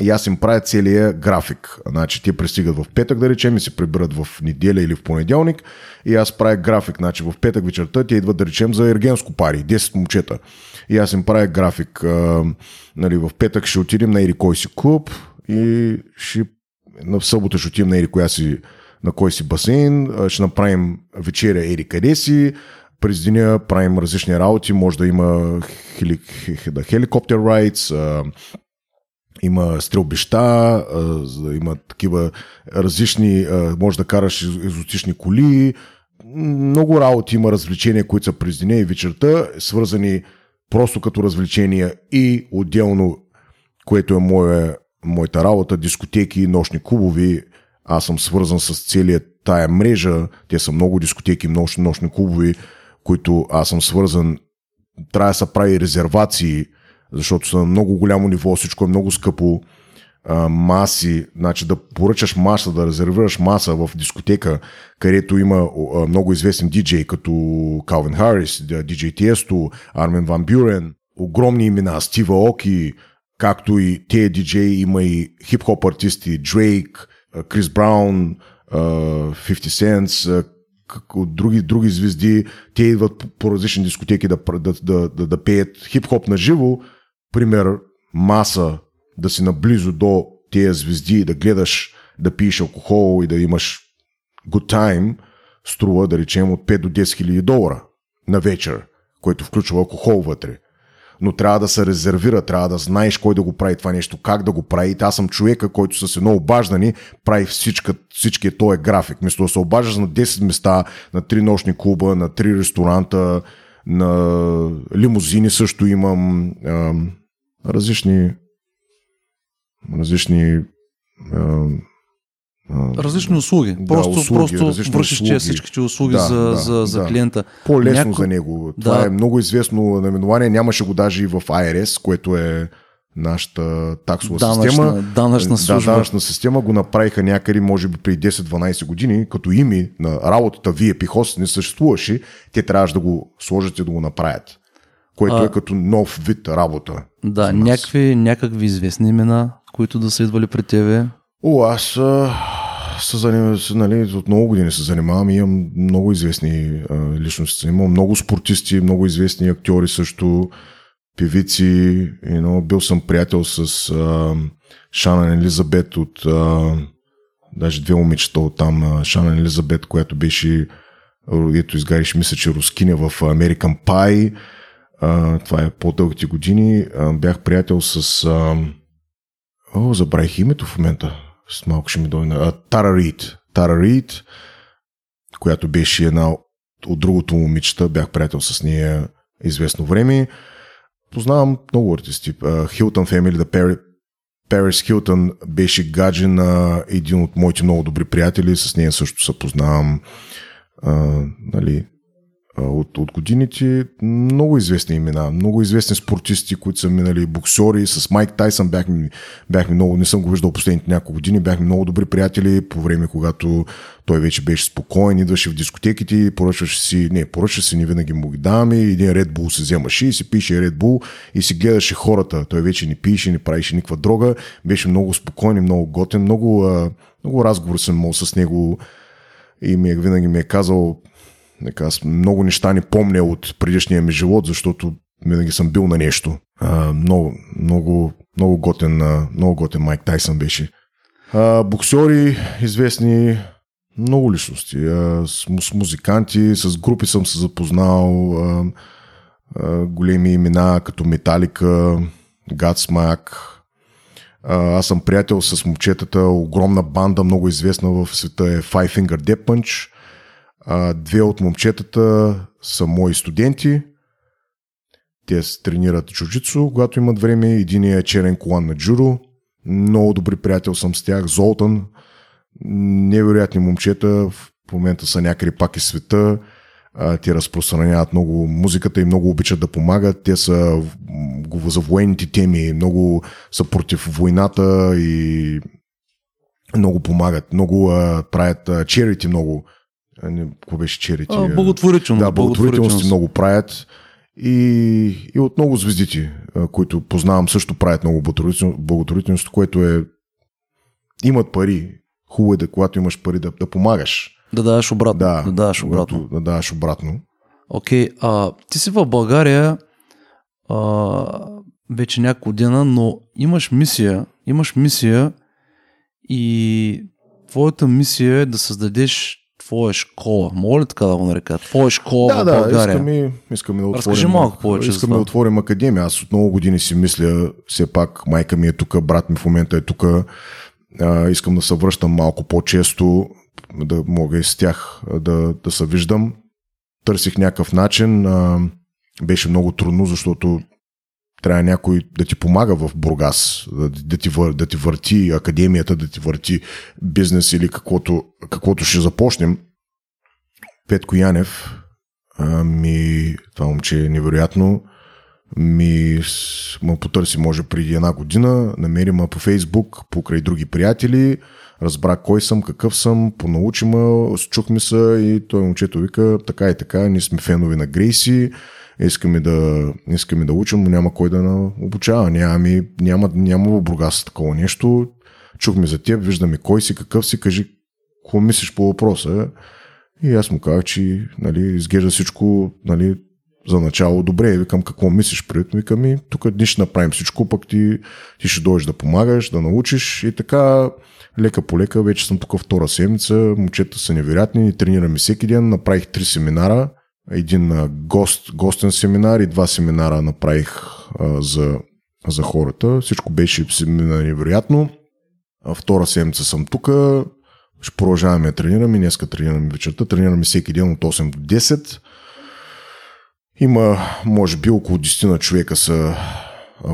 и аз им правя целия график. Значи те пристигат в петък, да речем, и се прибират в неделя или в понеделник и аз правя график. Значи в петък вечерта те идват, да речем, за ергенско пари, 10 момчета. И аз им правя график. А, нали, в петък ще отидем на Ери кой си клуб и ще, на събота ще отидем на Ери коя си на кой си басейн, ще направим вечеря Ери къде си, през деня правим различни работи, може да има хели, хеликоптер райдс, има стрелбища, има такива различни, може да караш екзотични коли, много работи има развлечения, които са през деня и вечерта, свързани просто като развлечения и отделно, което е моя, моята работа, дискотеки, нощни клубови. Аз съм свързан с целият тая мрежа. Те са много дискотеки, нощни, нощни клубови които аз съм свързан, трябва да се прави резервации, защото са на много голямо ниво, всичко е много скъпо, а, маси, значи да поръчаш маса, да резервираш маса в дискотека, където има а, много известен диджей, като Калвин Харис, диджей Тиесто, Армен Ван Бюрен, огромни имена, Стива Оки, както и тези диджеи, има и хип-хоп артисти, Дрейк, Крис Браун, 50 Cent, от други, други звезди, те идват по, по различни дискотеки да, да, да, да, да пеят хип-хоп на живо. Пример, маса да си наблизо до тези звезди да гледаш да пиеш алкохол и да имаш good time, струва да речем от 5 до 10 хиляди долара на вечер, който включва алкохол вътре но трябва да се резервира, трябва да знаеш кой да го прави това нещо, как да го прави. И аз съм човека, който с едно обаждане прави всичка, всичкия този график. Вместо да се обаждаш на 10 места, на 3 нощни клуба, на 3 ресторанта, на лимузини също имам а, различни различни а, Различни услуги. Да, просто услуги, просто вършиш че всичките услуги да, за, да, за, за да. клиента. По-лесно Няко... за него. Това Да. е много известно наименование. Нямаше го даже и в IRS, което е нашата таксова Данъчна- система. данъчна служба. Да, данъчна система го направиха някъде, може би преди 10-12 години, като ими на работата VIP Host не съществуваше, те трябваше да го сложат и да го направят. Което А- е като нов вид работа. Да, някакви, някакви известни имена, които да са идвали при тебе. О, аз се занимавам, нали, от много години се занимавам и имам много известни а, личности. Имам много спортисти, много известни актьори също, певици. You know, бил съм приятел с а, Шанан Елизабет от а, даже две момичета от там. Шанан Елизабет, която беше ето изгариш, мисля, че рускиня в American Pie. А, това е по-дългите години. А, бях приятел с... А, о, забравих името в момента. С малко ще ми дойде. Тара Рид. Тара Рид, която беше една от другото момичета. Бях приятел с нея известно време. Познавам много артисти. Хилтън Family, The Perry, Парис Хилтън беше гадже на един от моите много добри приятели, с нея също се познавам. А, нали, от, от годините. Много известни имена, много известни спортисти, които са минали боксери. С Майк Тайсън бяхме, бяхме много, не съм го виждал последните няколко години, бяхме много добри приятели. По време, когато той вече беше спокоен, идваше в дискотеките, поръчваше си, не, поръчваше си, не винаги му ги даваме, един Red Bull се вземаше и си пише Red Bull и си гледаше хората. Той вече не пише, не правише никаква дрога, беше много спокоен и много готен, много, много разговор съм имал с него и ми, е, винаги ми е казал, Нека, аз много неща не помня от предишния ми живот, защото винаги съм бил на нещо. А, много, много, много готен, много готен Майк Тайсън беше. А, боксери, известни много личности. А, с, с музиканти, с групи съм се запознал. А, а, големи имена като Металика, Godsmack. Аз съм приятел с момчетата, огромна банда, много известна в света е Five Finger Death Punch. А, две от момчетата са мои студенти. Те тренират джуджицу, когато имат време. Един е черен колан на джуро. Много добри приятел съм с тях. Золтан. Невероятни момчета. В момента са някъде пак из света. А, те разпространяват много музиката и много обичат да помагат. Те са за военните теми, много са против войната и много помагат. Много а, правят черити много не, какво беше черити? благотворителност. Да, благотворителности много правят. И, и от много звездите, които познавам, също правят много благотворителност, което е имат пари. Хубаво е да, когато имаш пари, да, да помагаш. Да даваш обратно. Да, да даваш обратно. Да даваш обратно. Окей, okay, а, ти си в България а, вече няколко дена, но имаш мисия, имаш мисия и твоята мисия е да създадеш твоя школа. Мога ли така да го нарека? Твоя школа да, в да, България. Искаме, искаме да отворим. Разкажи малко повече. Искаме да отворим академия. Аз от много години си мисля, все пак майка ми е тук, брат ми в момента е тук. искам да се връщам малко по-често, да мога и с тях да, да се виждам. Търсих някакъв начин. Беше много трудно, защото трябва някой да ти помага в Бургас, да, да, ти, да ти върти академията, да ти върти бизнес или каквото, каквото ще започнем. Петко Янев, а, ми, това момче е невероятно, ми ме потърси може преди една година, намери ме по Фейсбук, покрай други приятели, разбра кой съм, какъв съм, понаучи ме, чухме се и той момчето вика така и така, ние сме фенови на Грейси, искаме да, искаме да учим, но няма кой да на обучава. Няма, няма, няма в Бургас такова нещо. Чухме за теб, виждаме кой си, какъв си, кажи какво мислиш по въпроса. И аз му казах, че нали, изглежда всичко нали, за начало добре. Викам, какво мислиш пред? Викам, и тук дни ще направим всичко, пък ти, ти ще дойдеш да помагаш, да научиш и така лека по лека, вече съм тук втора седмица, момчета са невероятни, тренираме всеки ден, направих три семинара, един гост, гостен семинар и два семинара направих а, за, за хората. Всичко беше невероятно. А, втора седмица съм тук. Ще продължаваме да тренираме. Днеска тренираме вечерта. Тренираме всеки ден от 8 до 10. Има, може би, около 10 на човека са,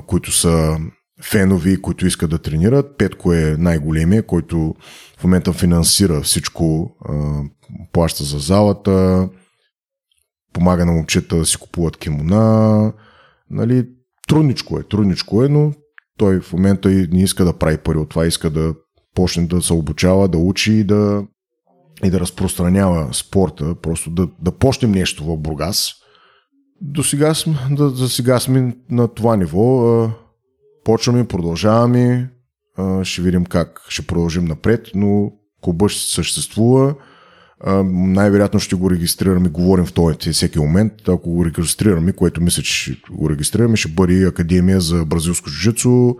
които са фенови, които искат да тренират. Петко е най-големия, който в момента финансира всичко, плаща за залата, помага на момчета да си купуват кимона. Нали, трудничко е, трудничко е, но той в момента и не иска да прави пари от това, иска да почне да се обучава, да учи и да, и да разпространява спорта, просто да, да почнем нещо в Бургас. До сега, сме, да, за сега сме на това ниво. Почваме, продължаваме, ще видим как ще продължим напред, но Клуба ще съществува. Най-вероятно ще го регистрираме, говорим в този всеки момент. Ако го регистрираме, което мисля, че ще го регистрираме, ще бъде Академия за бразилско жужицо,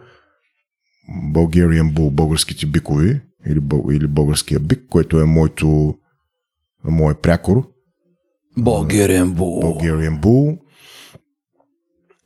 Bulgarian Bull, българските бикови, или, или българския бик, което е моето, мое прякор. Bulgarian Bull. Bulgarian Bull.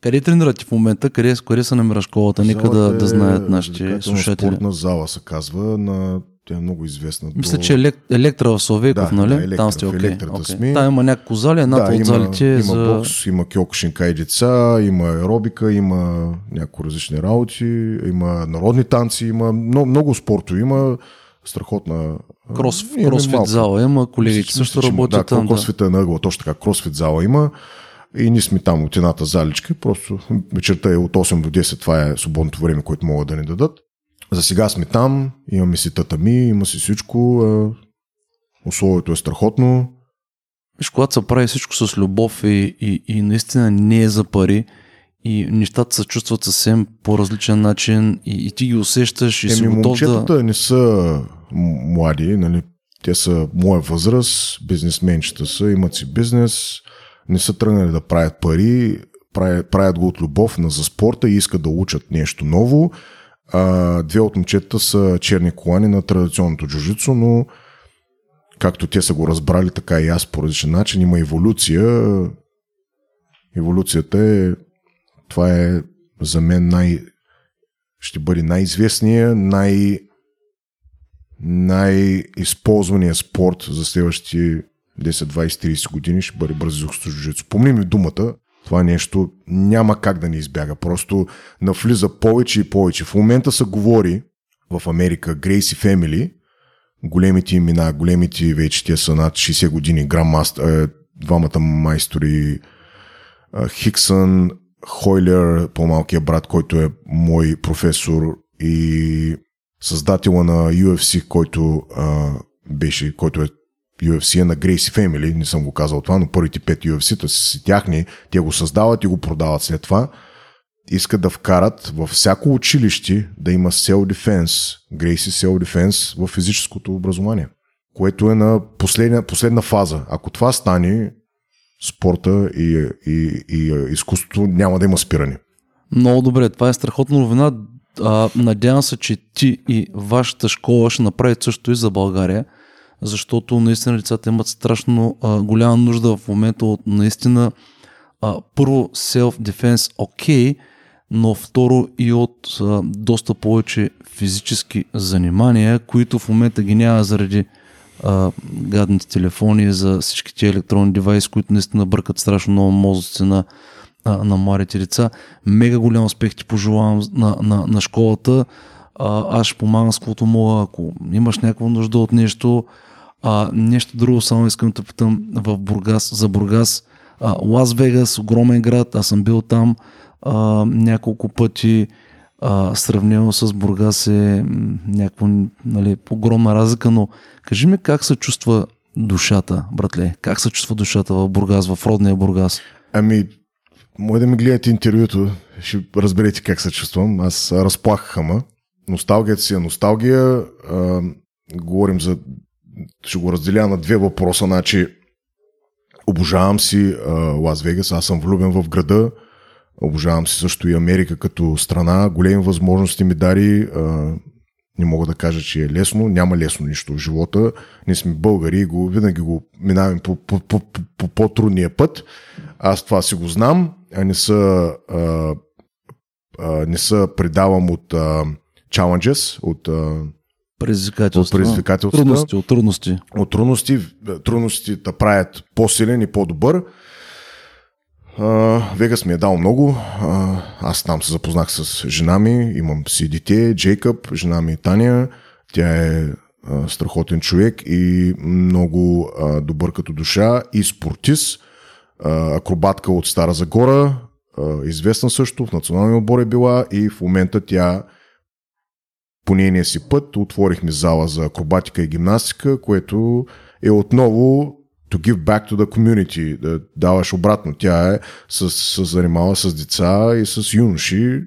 Къде тренирате в момента? Къде, къде се намира школата? Нека да, да знаят нашите слушатели. Спортна зала се казва на тя е много известна. Мисля, че елек... Електра в Словеков, да, нали? Да, електра, Там сте. Електрата Okay. сме. Там има някакво зали, едната да, от има, залите има за... бокс, има кьокушинка и деца, има аеробика, има някои различни работи, има народни танци, има много, много спорто, има страхотна... Крос, имаме кросфит малко. зала има, колегите също има. работят да, там. Да. Кросфита е на ъгъла, точно така, кросфит зала има. И ние сме там от едната заличка, просто вечерта е от 8 до 10, това е свободното време, което могат да ни дадат. За сега сме там, имаме си татами, има си всичко, условието е страхотно. Виж, когато се прави всичко с любов и, и, и наистина не е за пари, и нещата се чувстват съвсем по различен начин и, и ти ги усещаш и си Еми, готов да... момчетата не са млади, нали? те са моя възраст, бизнесменчета са, имат си бизнес, не са тръгнали да правят пари, правят, правят го от любов на за спорта и искат да учат нещо ново. А, две от момчетата са черни колани на традиционното джужицо, но както те са го разбрали, така и аз по различен начин. Има еволюция. Еволюцията е, това е за мен най, ще бъде най-известния, най- най-използвания спорт за следващите 10, 20, 30 години ще бъде бразилското джуджицу. Помни ми думата, това нещо няма как да ни избяга. Просто навлиза повече и повече. В момента се говори в Америка Грейси Фемили, големите имена, големите вече те са над 60 години, граммастър, двамата майстори, а, Хиксън, Хойлер, по-малкия брат, който е мой професор и създателя на UFC, който а, беше, който е UFC на Gracie Family, не съм го казал това, но първите пет UFC-та си тяхни, те го създават и го продават след това. Искат да вкарат във всяко училище да има Self-Defense, Gracie Self-Defense в физическото образование, което е на последна, последна фаза. Ако това стане, спорта и, и, и изкуството няма да има спиране. Много добре, това е страхотна новина. Надявам се, че ти и вашата школа ще направят също и за България, защото наистина лицата имат страшно а, голяма нужда в момента от наистина а, първо self-defense окей, okay, но второ и от а, доста повече физически занимания, които в момента ги няма заради а, гадните телефони, за всички електронни девайси, които наистина бъркат страшно много мозъци на, на, на младите деца. Мега голям успех ти пожелавам на, на, на школата. А, аз ще помагам с каквото мога, ако имаш някаква нужда от нещо. А, нещо друго, само искам да питам в Бургас, за Бургас. А, Лас Вегас, огромен град, аз съм бил там а, няколко пъти. А, сравнено с Бургас е някаква нали, огромна разлика, но кажи ми как се чувства душата, братле? Как се чувства душата в Бургас, в родния Бургас? Ами, може да ми гледате интервюто, ще разберете как се чувствам. Аз разплахаха ма. Носталгията си е носталгия. А, говорим за... Ще го разделя на две въпроса. Значи, обожавам си Лас Вегас. Аз съм влюбен в града. Обожавам си също и Америка като страна. Големи възможности ми дари. А, не мога да кажа, че е лесно. Няма лесно нищо в живота. Ние сме българи и го, винаги го минаваме по, по, по, по, по по-трудния път. Аз това си го знам. А не са, а, а, не са предавам от а, challenges, от, а, Предизвикателства. от предизвикателства. Трудности, от трудности. От трудности. Трудностите да правят по-силен и по-добър. Вегас ми е дал много. Аз там се запознах с жена ми, имам си дете, Джейкъб, жена ми Таня. Тя е страхотен човек и много добър като душа и спортист. Акробатка от Стара Загора, известна също, в националния отбор е била и в момента тя по нейния си път отворихме зала за акробатика и гимнастика, което е отново to give back to the community, да даваш обратно. Тя е с, с занимава с деца и с юноши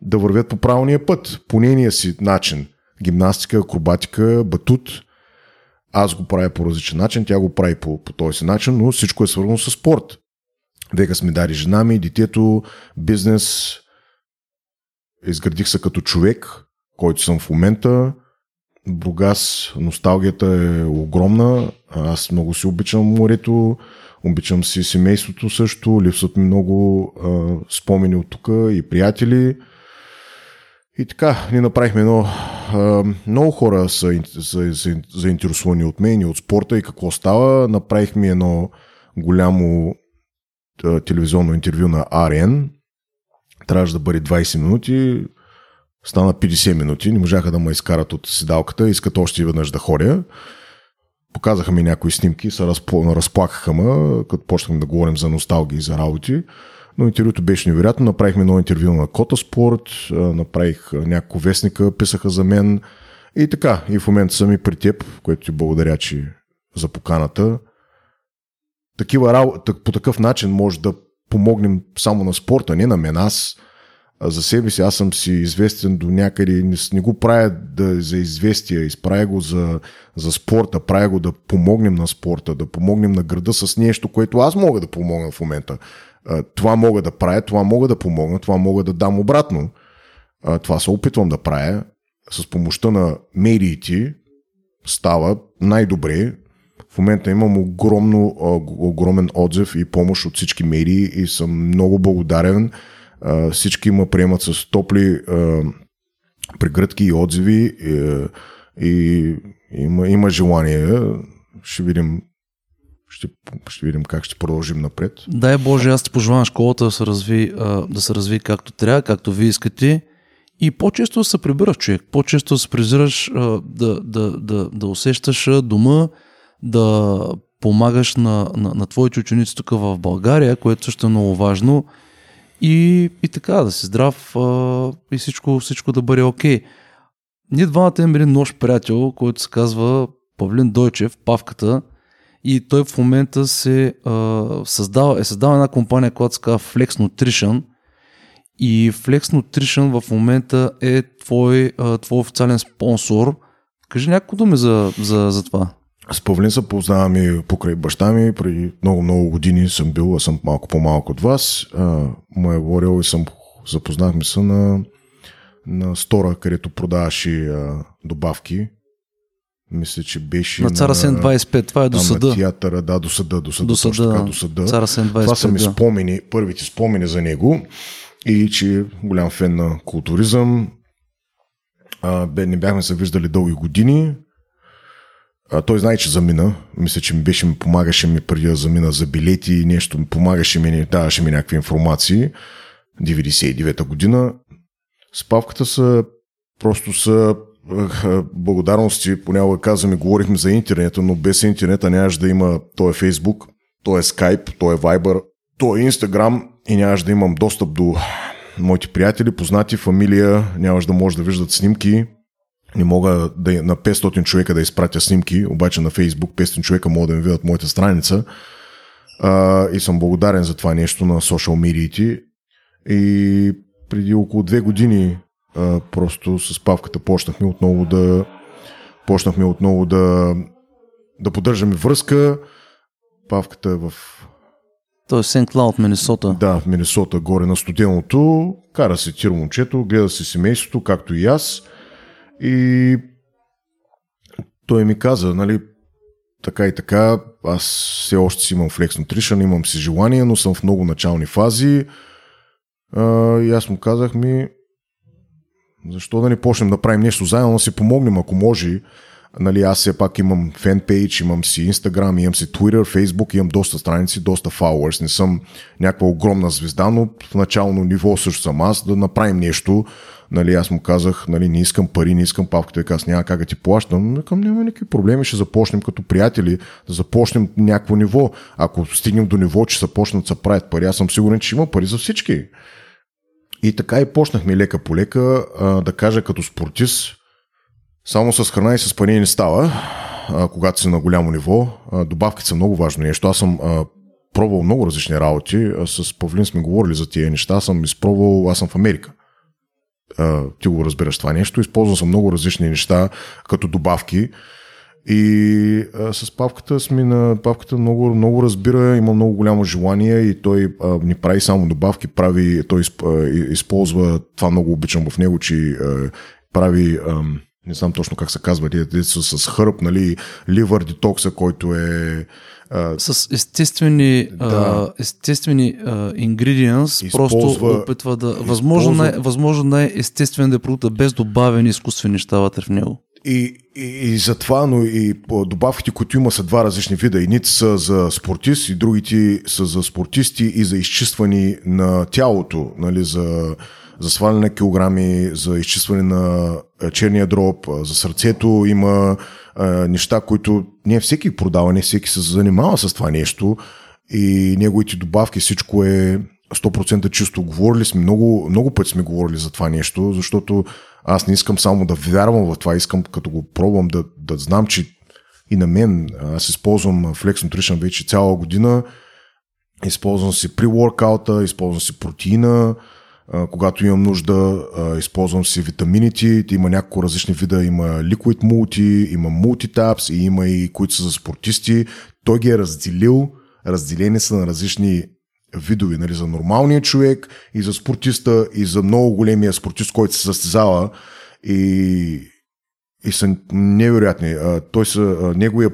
да вървят по правилния път, по нейния си начин. гимнастика, акробатика, батут. Аз го правя по различен начин, тя го прави по, по този начин, но всичко е свързано с спорт. Века сме дали жена ми, детето, бизнес. Изградих се като човек, който съм в момента. Бургас, носталгията е огромна. Аз много си обичам морето, обичам си семейството също, липсват ми много а, спомени от тук и приятели. И така, ние направихме едно... Много хора са, са, заинтересовани от мен и от спорта и какво става. Направихме едно голямо телевизионно интервю на АРН. Трябваше да бъде 20 минути. Стана 50 минути. Не можаха да ме изкарат от седалката. Искат още веднъж да ходя. Показаха ми някои снимки, се разплакаха ме, като почнахме да говорим за носталги и за работи. Но интервюто беше невероятно. Направихме едно интервю на Кота Спорт, направих няколко вестника, писаха за мен. И така, и в момента съм и при теб, което ти благодаря, че за поканата. Такива, по такъв начин може да помогнем само на спорта, не на мен. Аз за себе си, аз съм си известен до някъде, не, не го правя да, за известия, изправя го за, за спорта, правя го да помогнем на спорта, да помогнем на града с нещо, което аз мога да помогна в момента. Това мога да правя, това мога да помогна, това мога да дам обратно. Това се опитвам да правя. С помощта на медиите става най-добре. В момента имам огромно, огромен отзив и помощ от всички медии и съм много благодарен всички ме приемат с топли прегръдки и отзиви и, и има, има желание. Ще видим ще, ще видим как ще продължим напред. Дай Боже, аз ти пожелавам школата да се разви, да се разви както трябва, както ви искате. И по-често се прибираш човек, по-често да се презираш, да, да, да, да усещаш дома, да помагаш на, на, на твоите ученици тук в България, което също е много важно. И, и така, да си здрав а, и всичко, всичко да бъде окей. Okay. Ние двамата имаме един нощ приятел, който се казва Павлин Дойчев, Павката. И той в момента се а, създава, е създава една компания, която се казва Flex Nutrition. И Flex Nutrition в момента е твой, а, твой официален спонсор. Кажи няколко думи за, за, за това. С Павлин се познавам и покрай баща ми. Преди много-много години съм бил, а съм малко по-малко от вас. А, му е говорил и съм запознахме се на, на стора, където продаваше а, добавки. Мисля, че беше на Цара Сен 25, това е до съда. На театъра, да, до съда, до съда, до съда, така, до съда. Цара Сен 25, това са ми да. спомени, първите спомени за него и че голям фен на културизъм. А, бе, не бяхме се виждали дълги години. Той знае, че замина. Мисля, че ми беше, ми помагаше ми преди да замина за билети и нещо, ми помагаше ми, даваше ми някакви информации. 99-та година. Спавката са просто са благодарности, понякога казваме, говорихме за интернета, но без интернета нямаш да има, то е Фейсбук, то е Skype, то е Viber, то е Instagram и нямаш да имам достъп до моите приятели, познати, фамилия, нямаш да може да виждат снимки, не мога да, на 500 човека да изпратя снимки, обаче на Facebook 500 човека могат да ми видят моята страница. А, и съм благодарен за това нещо на социал медиите. И преди около две години а, просто с Павката почнахме отново да почнахме отново да, да поддържаме връзка. Павката е в той е Сент Клауд, Миннесота. Да, в Миннесота, горе на студеното. Кара се тир момчето, гледа се семейството, както и аз. И той ми каза, нали, така и така, аз все още си имам Flex Nutrition, имам си желание, но съм в много начални фази. А, и аз му казах ми, защо да не почнем да правим нещо заедно, да си помогнем, ако може. Нали, аз все пак имам фенпейдж, имам си Instagram, имам си Twitter, Facebook, имам доста страници, доста followers. Не съм някаква огромна звезда, но в начално ниво също съм аз, да направим нещо, Нали, аз му казах, нали, не искам пари, не искам павката, аз няма как да ти плащам. Към няма никакви проблеми, ще започнем като приятели, да започнем някакво ниво. Ако стигнем до ниво, че започнат да се правят пари, аз съм сигурен, че има пари за всички. И така и почнахме лека по лека, да кажа като спортист, само с храна и с пари не става, когато си на голямо ниво. Добавките са много важно нещо. Аз съм пробвал много различни работи. С Павлин сме говорили за тия неща. Аз съм изпробвал, аз съм в Америка ти го разбираш това нещо. Използвам съм много различни неща, като добавки. И а, с павката сме на павката много, много разбира, има много голямо желание и той а, ни прави само добавки, прави, той изп, а, използва, това много обичам в него, че а, прави, а, не знам точно как се казва, деца с хърб, нали, ливър детокса, който е а, с естествени, да. а, естествени ингредиенс, просто опитва да... Възможно, използва... най, възможно най-естествен да е продукта, без добавени изкуствени неща вътре в него. И, и, и затова, но и добавките, които има, са два различни вида. Едните са за спортист, и другите са за спортисти и за изчиствани на тялото, нали, за, за сваляне на килограми, за изчистване на черния дроб, за сърцето има неща, които не всеки продава, не всеки се занимава с това нещо. И неговите добавки, всичко е 100% чисто. Говорили сме, много, много пъти сме говорили за това нещо, защото аз не искам само да вярвам в това, искам като го пробвам да, да знам, че и на мен, аз използвам Flex Nutrition вече цяла година, използвам си при воркаута, използвам си протеина, когато имам нужда, използвам си витамините, има няколко различни вида, има Liquid Multi, има Multitaps и има и които са за спортисти. Той ги е разделил, разделени са на различни видове, нали, за нормалния човек и за спортиста и за много големия спортист, който се състезава и, и са невероятни. Той са, неговия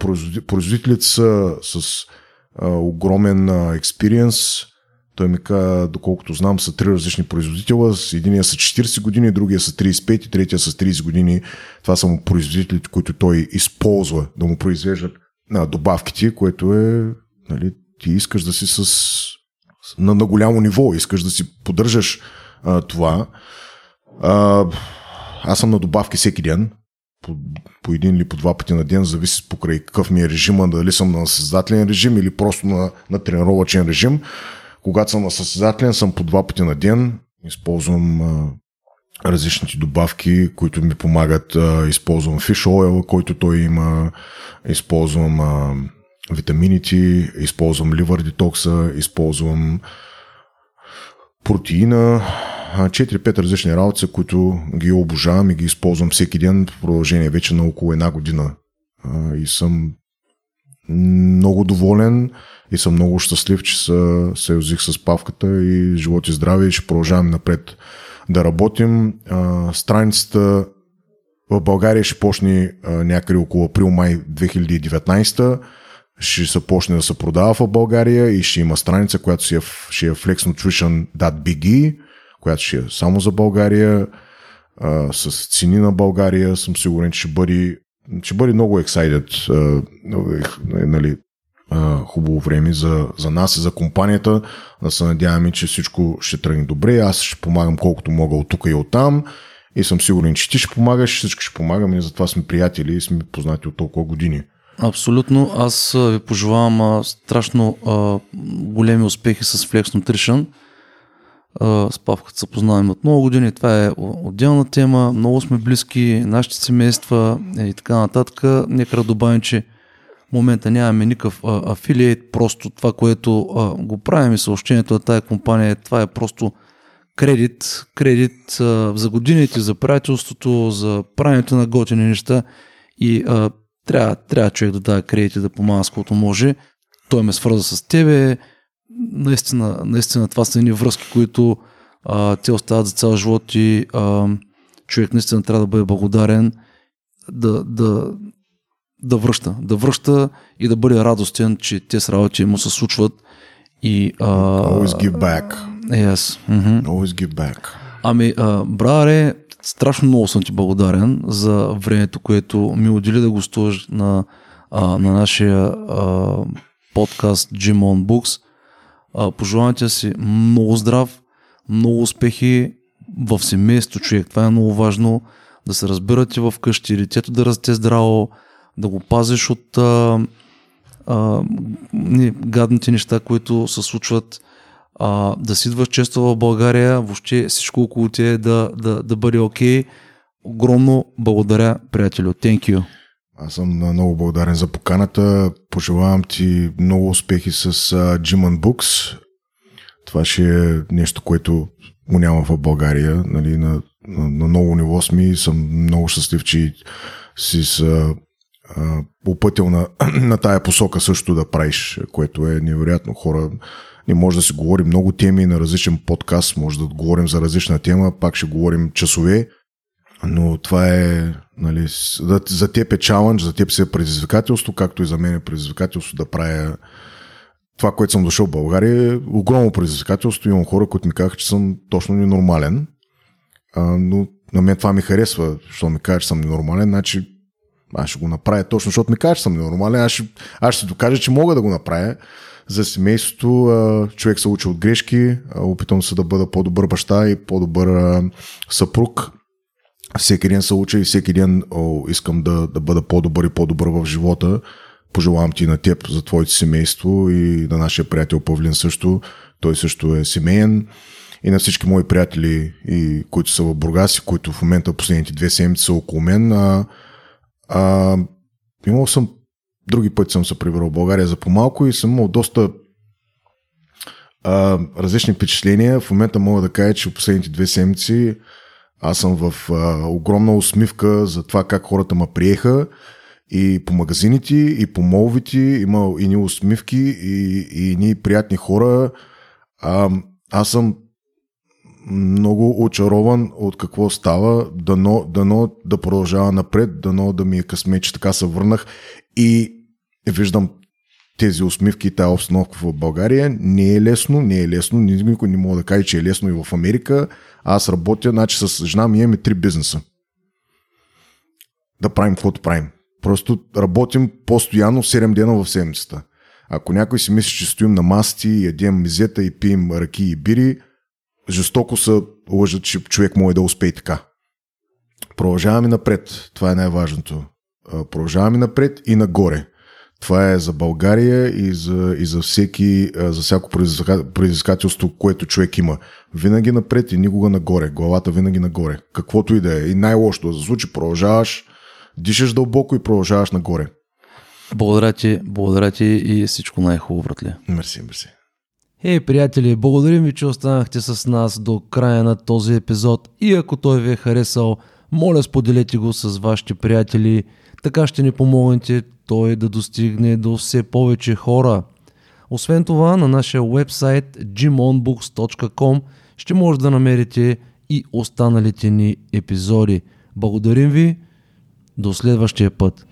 производителите са с огромен експириенс. Той ми каза, доколкото знам, са три различни производителя. Единия са 40 години, другия са 35 и третия са 30 години. Това са му производителите, които той използва да му произвеждат на добавките, което е, нали, ти искаш да си с на, на голямо ниво, искаш да си поддържаш а, това. А, аз съм на добавки всеки ден, по, по един или по два пъти на ден, зависи покрай какъв ми е режима, дали съм на създателен режим или просто на, на тренировачен режим. Когато съм на състезателен, съм по два пъти на ден. Използвам а, различните добавки, които ми помагат. А, използвам fish oil, който той има. Използвам а, витамините, използвам ливър детокса, използвам протеина, 4-5 различни работи, които ги обожавам и ги използвам всеки ден в продължение вече на около една година. И съм много доволен и съм много щастлив, че се съюзих с павката и живот и здраве и ще продължаваме напред да работим. Страницата в България ще почне някъде около април-май 2019 ще се почне да се продава в България и ще има страница, която ще е, ще е flexnutrition.bg, която ще е само за България, а, с цени на България. Съм сигурен, че ще бъде, ще бъде много excited, а, нали, а, хубаво време за, за нас и за компанията. Да се надяваме, че всичко ще тръгне добре. Аз ще помагам колкото мога от тук и от там. И съм сигурен, че ти ще помагаш, всички ще помагаме и затова сме приятели и сме познати от толкова години. Абсолютно. Аз ви пожелавам а, страшно а, големи успехи с Flex Nutrition. А, с Павката се познаваме от много години. Това е отделна тема. Много сме близки, нашите семейства и така нататък. Нека да добавим, че момента нямаме никакъв афилиейт. Просто това, което а, го правим и съобщението на тази компания, това е просто кредит. Кредит а, за годините, за правителството, за правенето на готини неща. И а, трябва, трябва човек да даде кредити да помага с колкото може. Той ме свърза с тебе. Наистина, наистина това са едни връзки, които а, те остават за цял живот и а, човек наистина трябва да бъде благодарен да, да, да връща. Да връща и да бъде радостен, че те с работи му се случват. И, а, Always give back. Yes. Mm-hmm. Always give back. Ами, а, браре, страшно много съм ти благодарен за времето, което ми отдели да гостуваш на, а, на нашия а, подкаст Gym on Books. А, пожелавам ти си много здрав, много успехи в семейство, човек. Това е много важно. Да се разбирате в къщи, детето да расте здраво, да го пазиш от а, а, гадните неща, които се случват а, да си идваш често в България, въобще всичко около ти е да, да, да бъде окей. Okay. Огромно благодаря, приятелю. Thank you. Аз съм много благодарен за поканата. Пожелавам ти много успехи с uh, Gym Books. Това ще е нещо, което го няма в България. Нали, на на, на ново ниво сме и съм много щастлив, че си с опътил на, на тая посока също да правиш, което е невероятно. Хора, не може да си говорим много теми на различен подкаст, може да говорим за различна тема, пак ще говорим часове, но това е, нали, за теб е чалендж, за теб си е предизвикателство, както и за мен е предизвикателство да правя това, което съм дошъл в България, е огромно предизвикателство. Имам хора, които ми казаха, че съм точно ненормален, а, но на мен това ми харесва, защото ми кажа, че съм ненормален, значи аз ще го направя точно, защото ми кажа, че съм ненормален, аз ще, аз ще докажа, че мога да го направя. За семейството човек се учи от грешки, опитвам се да бъда по-добър баща и по-добър съпруг. Всеки ден се уча и всеки ден о, искам да, да бъда по-добър и по-добър в живота. Пожелавам ти на теб, за твоето семейство и на нашия приятел Павлин също. Той също е семейен. И на всички мои приятели, и, които са в Бургас които в момента последните две седмици са около мен. А, а, имал съм, други пъти съм се прибрал в България за по-малко и съм имал доста а, различни впечатления. В момента мога да кажа, че последните две седмици аз съм в а, огромна усмивка за това как хората ме приеха и по магазините, и по молвите има и ни усмивки, и, и ни приятни хора. А, аз съм много очарован от какво става, дано, дано да продължава напред, дано да ми е късмет, че така се върнах и виждам тези усмивки и тази обстановка в България. Не е лесно, не е лесно, никой не мога да каже, че е лесно и в Америка. Аз работя, значи с жена ми имаме три бизнеса. Да правим каквото правим. Просто работим постоянно 7 дена в седмицата. Ако някой си мисли, че стоим на масти, ядем мизета и пием ръки и бири, жестоко се лъжат, че човек може да успее така. Продължаваме напред. Това е най-важното. Продължаваме напред и нагоре. Това е за България и за, и за, всеки, за всяко предизвикателство, което човек има. Винаги напред и никога нагоре. Главата винаги нагоре. Каквото и да е. И най-лошото да се случи, продължаваш, дишаш дълбоко и продължаваш нагоре. Благодаря ти, благодаря ти и всичко най-хубаво, братле. Мерси, мерси. Хей, приятели, благодарим ви, че останахте с нас до края на този епизод и ако той ви е харесал, моля споделете го с вашите приятели, така ще ни помогнете той да достигне до все повече хора. Освен това, на нашия вебсайт gymonbooks.com ще може да намерите и останалите ни епизоди. Благодарим ви, до следващия път.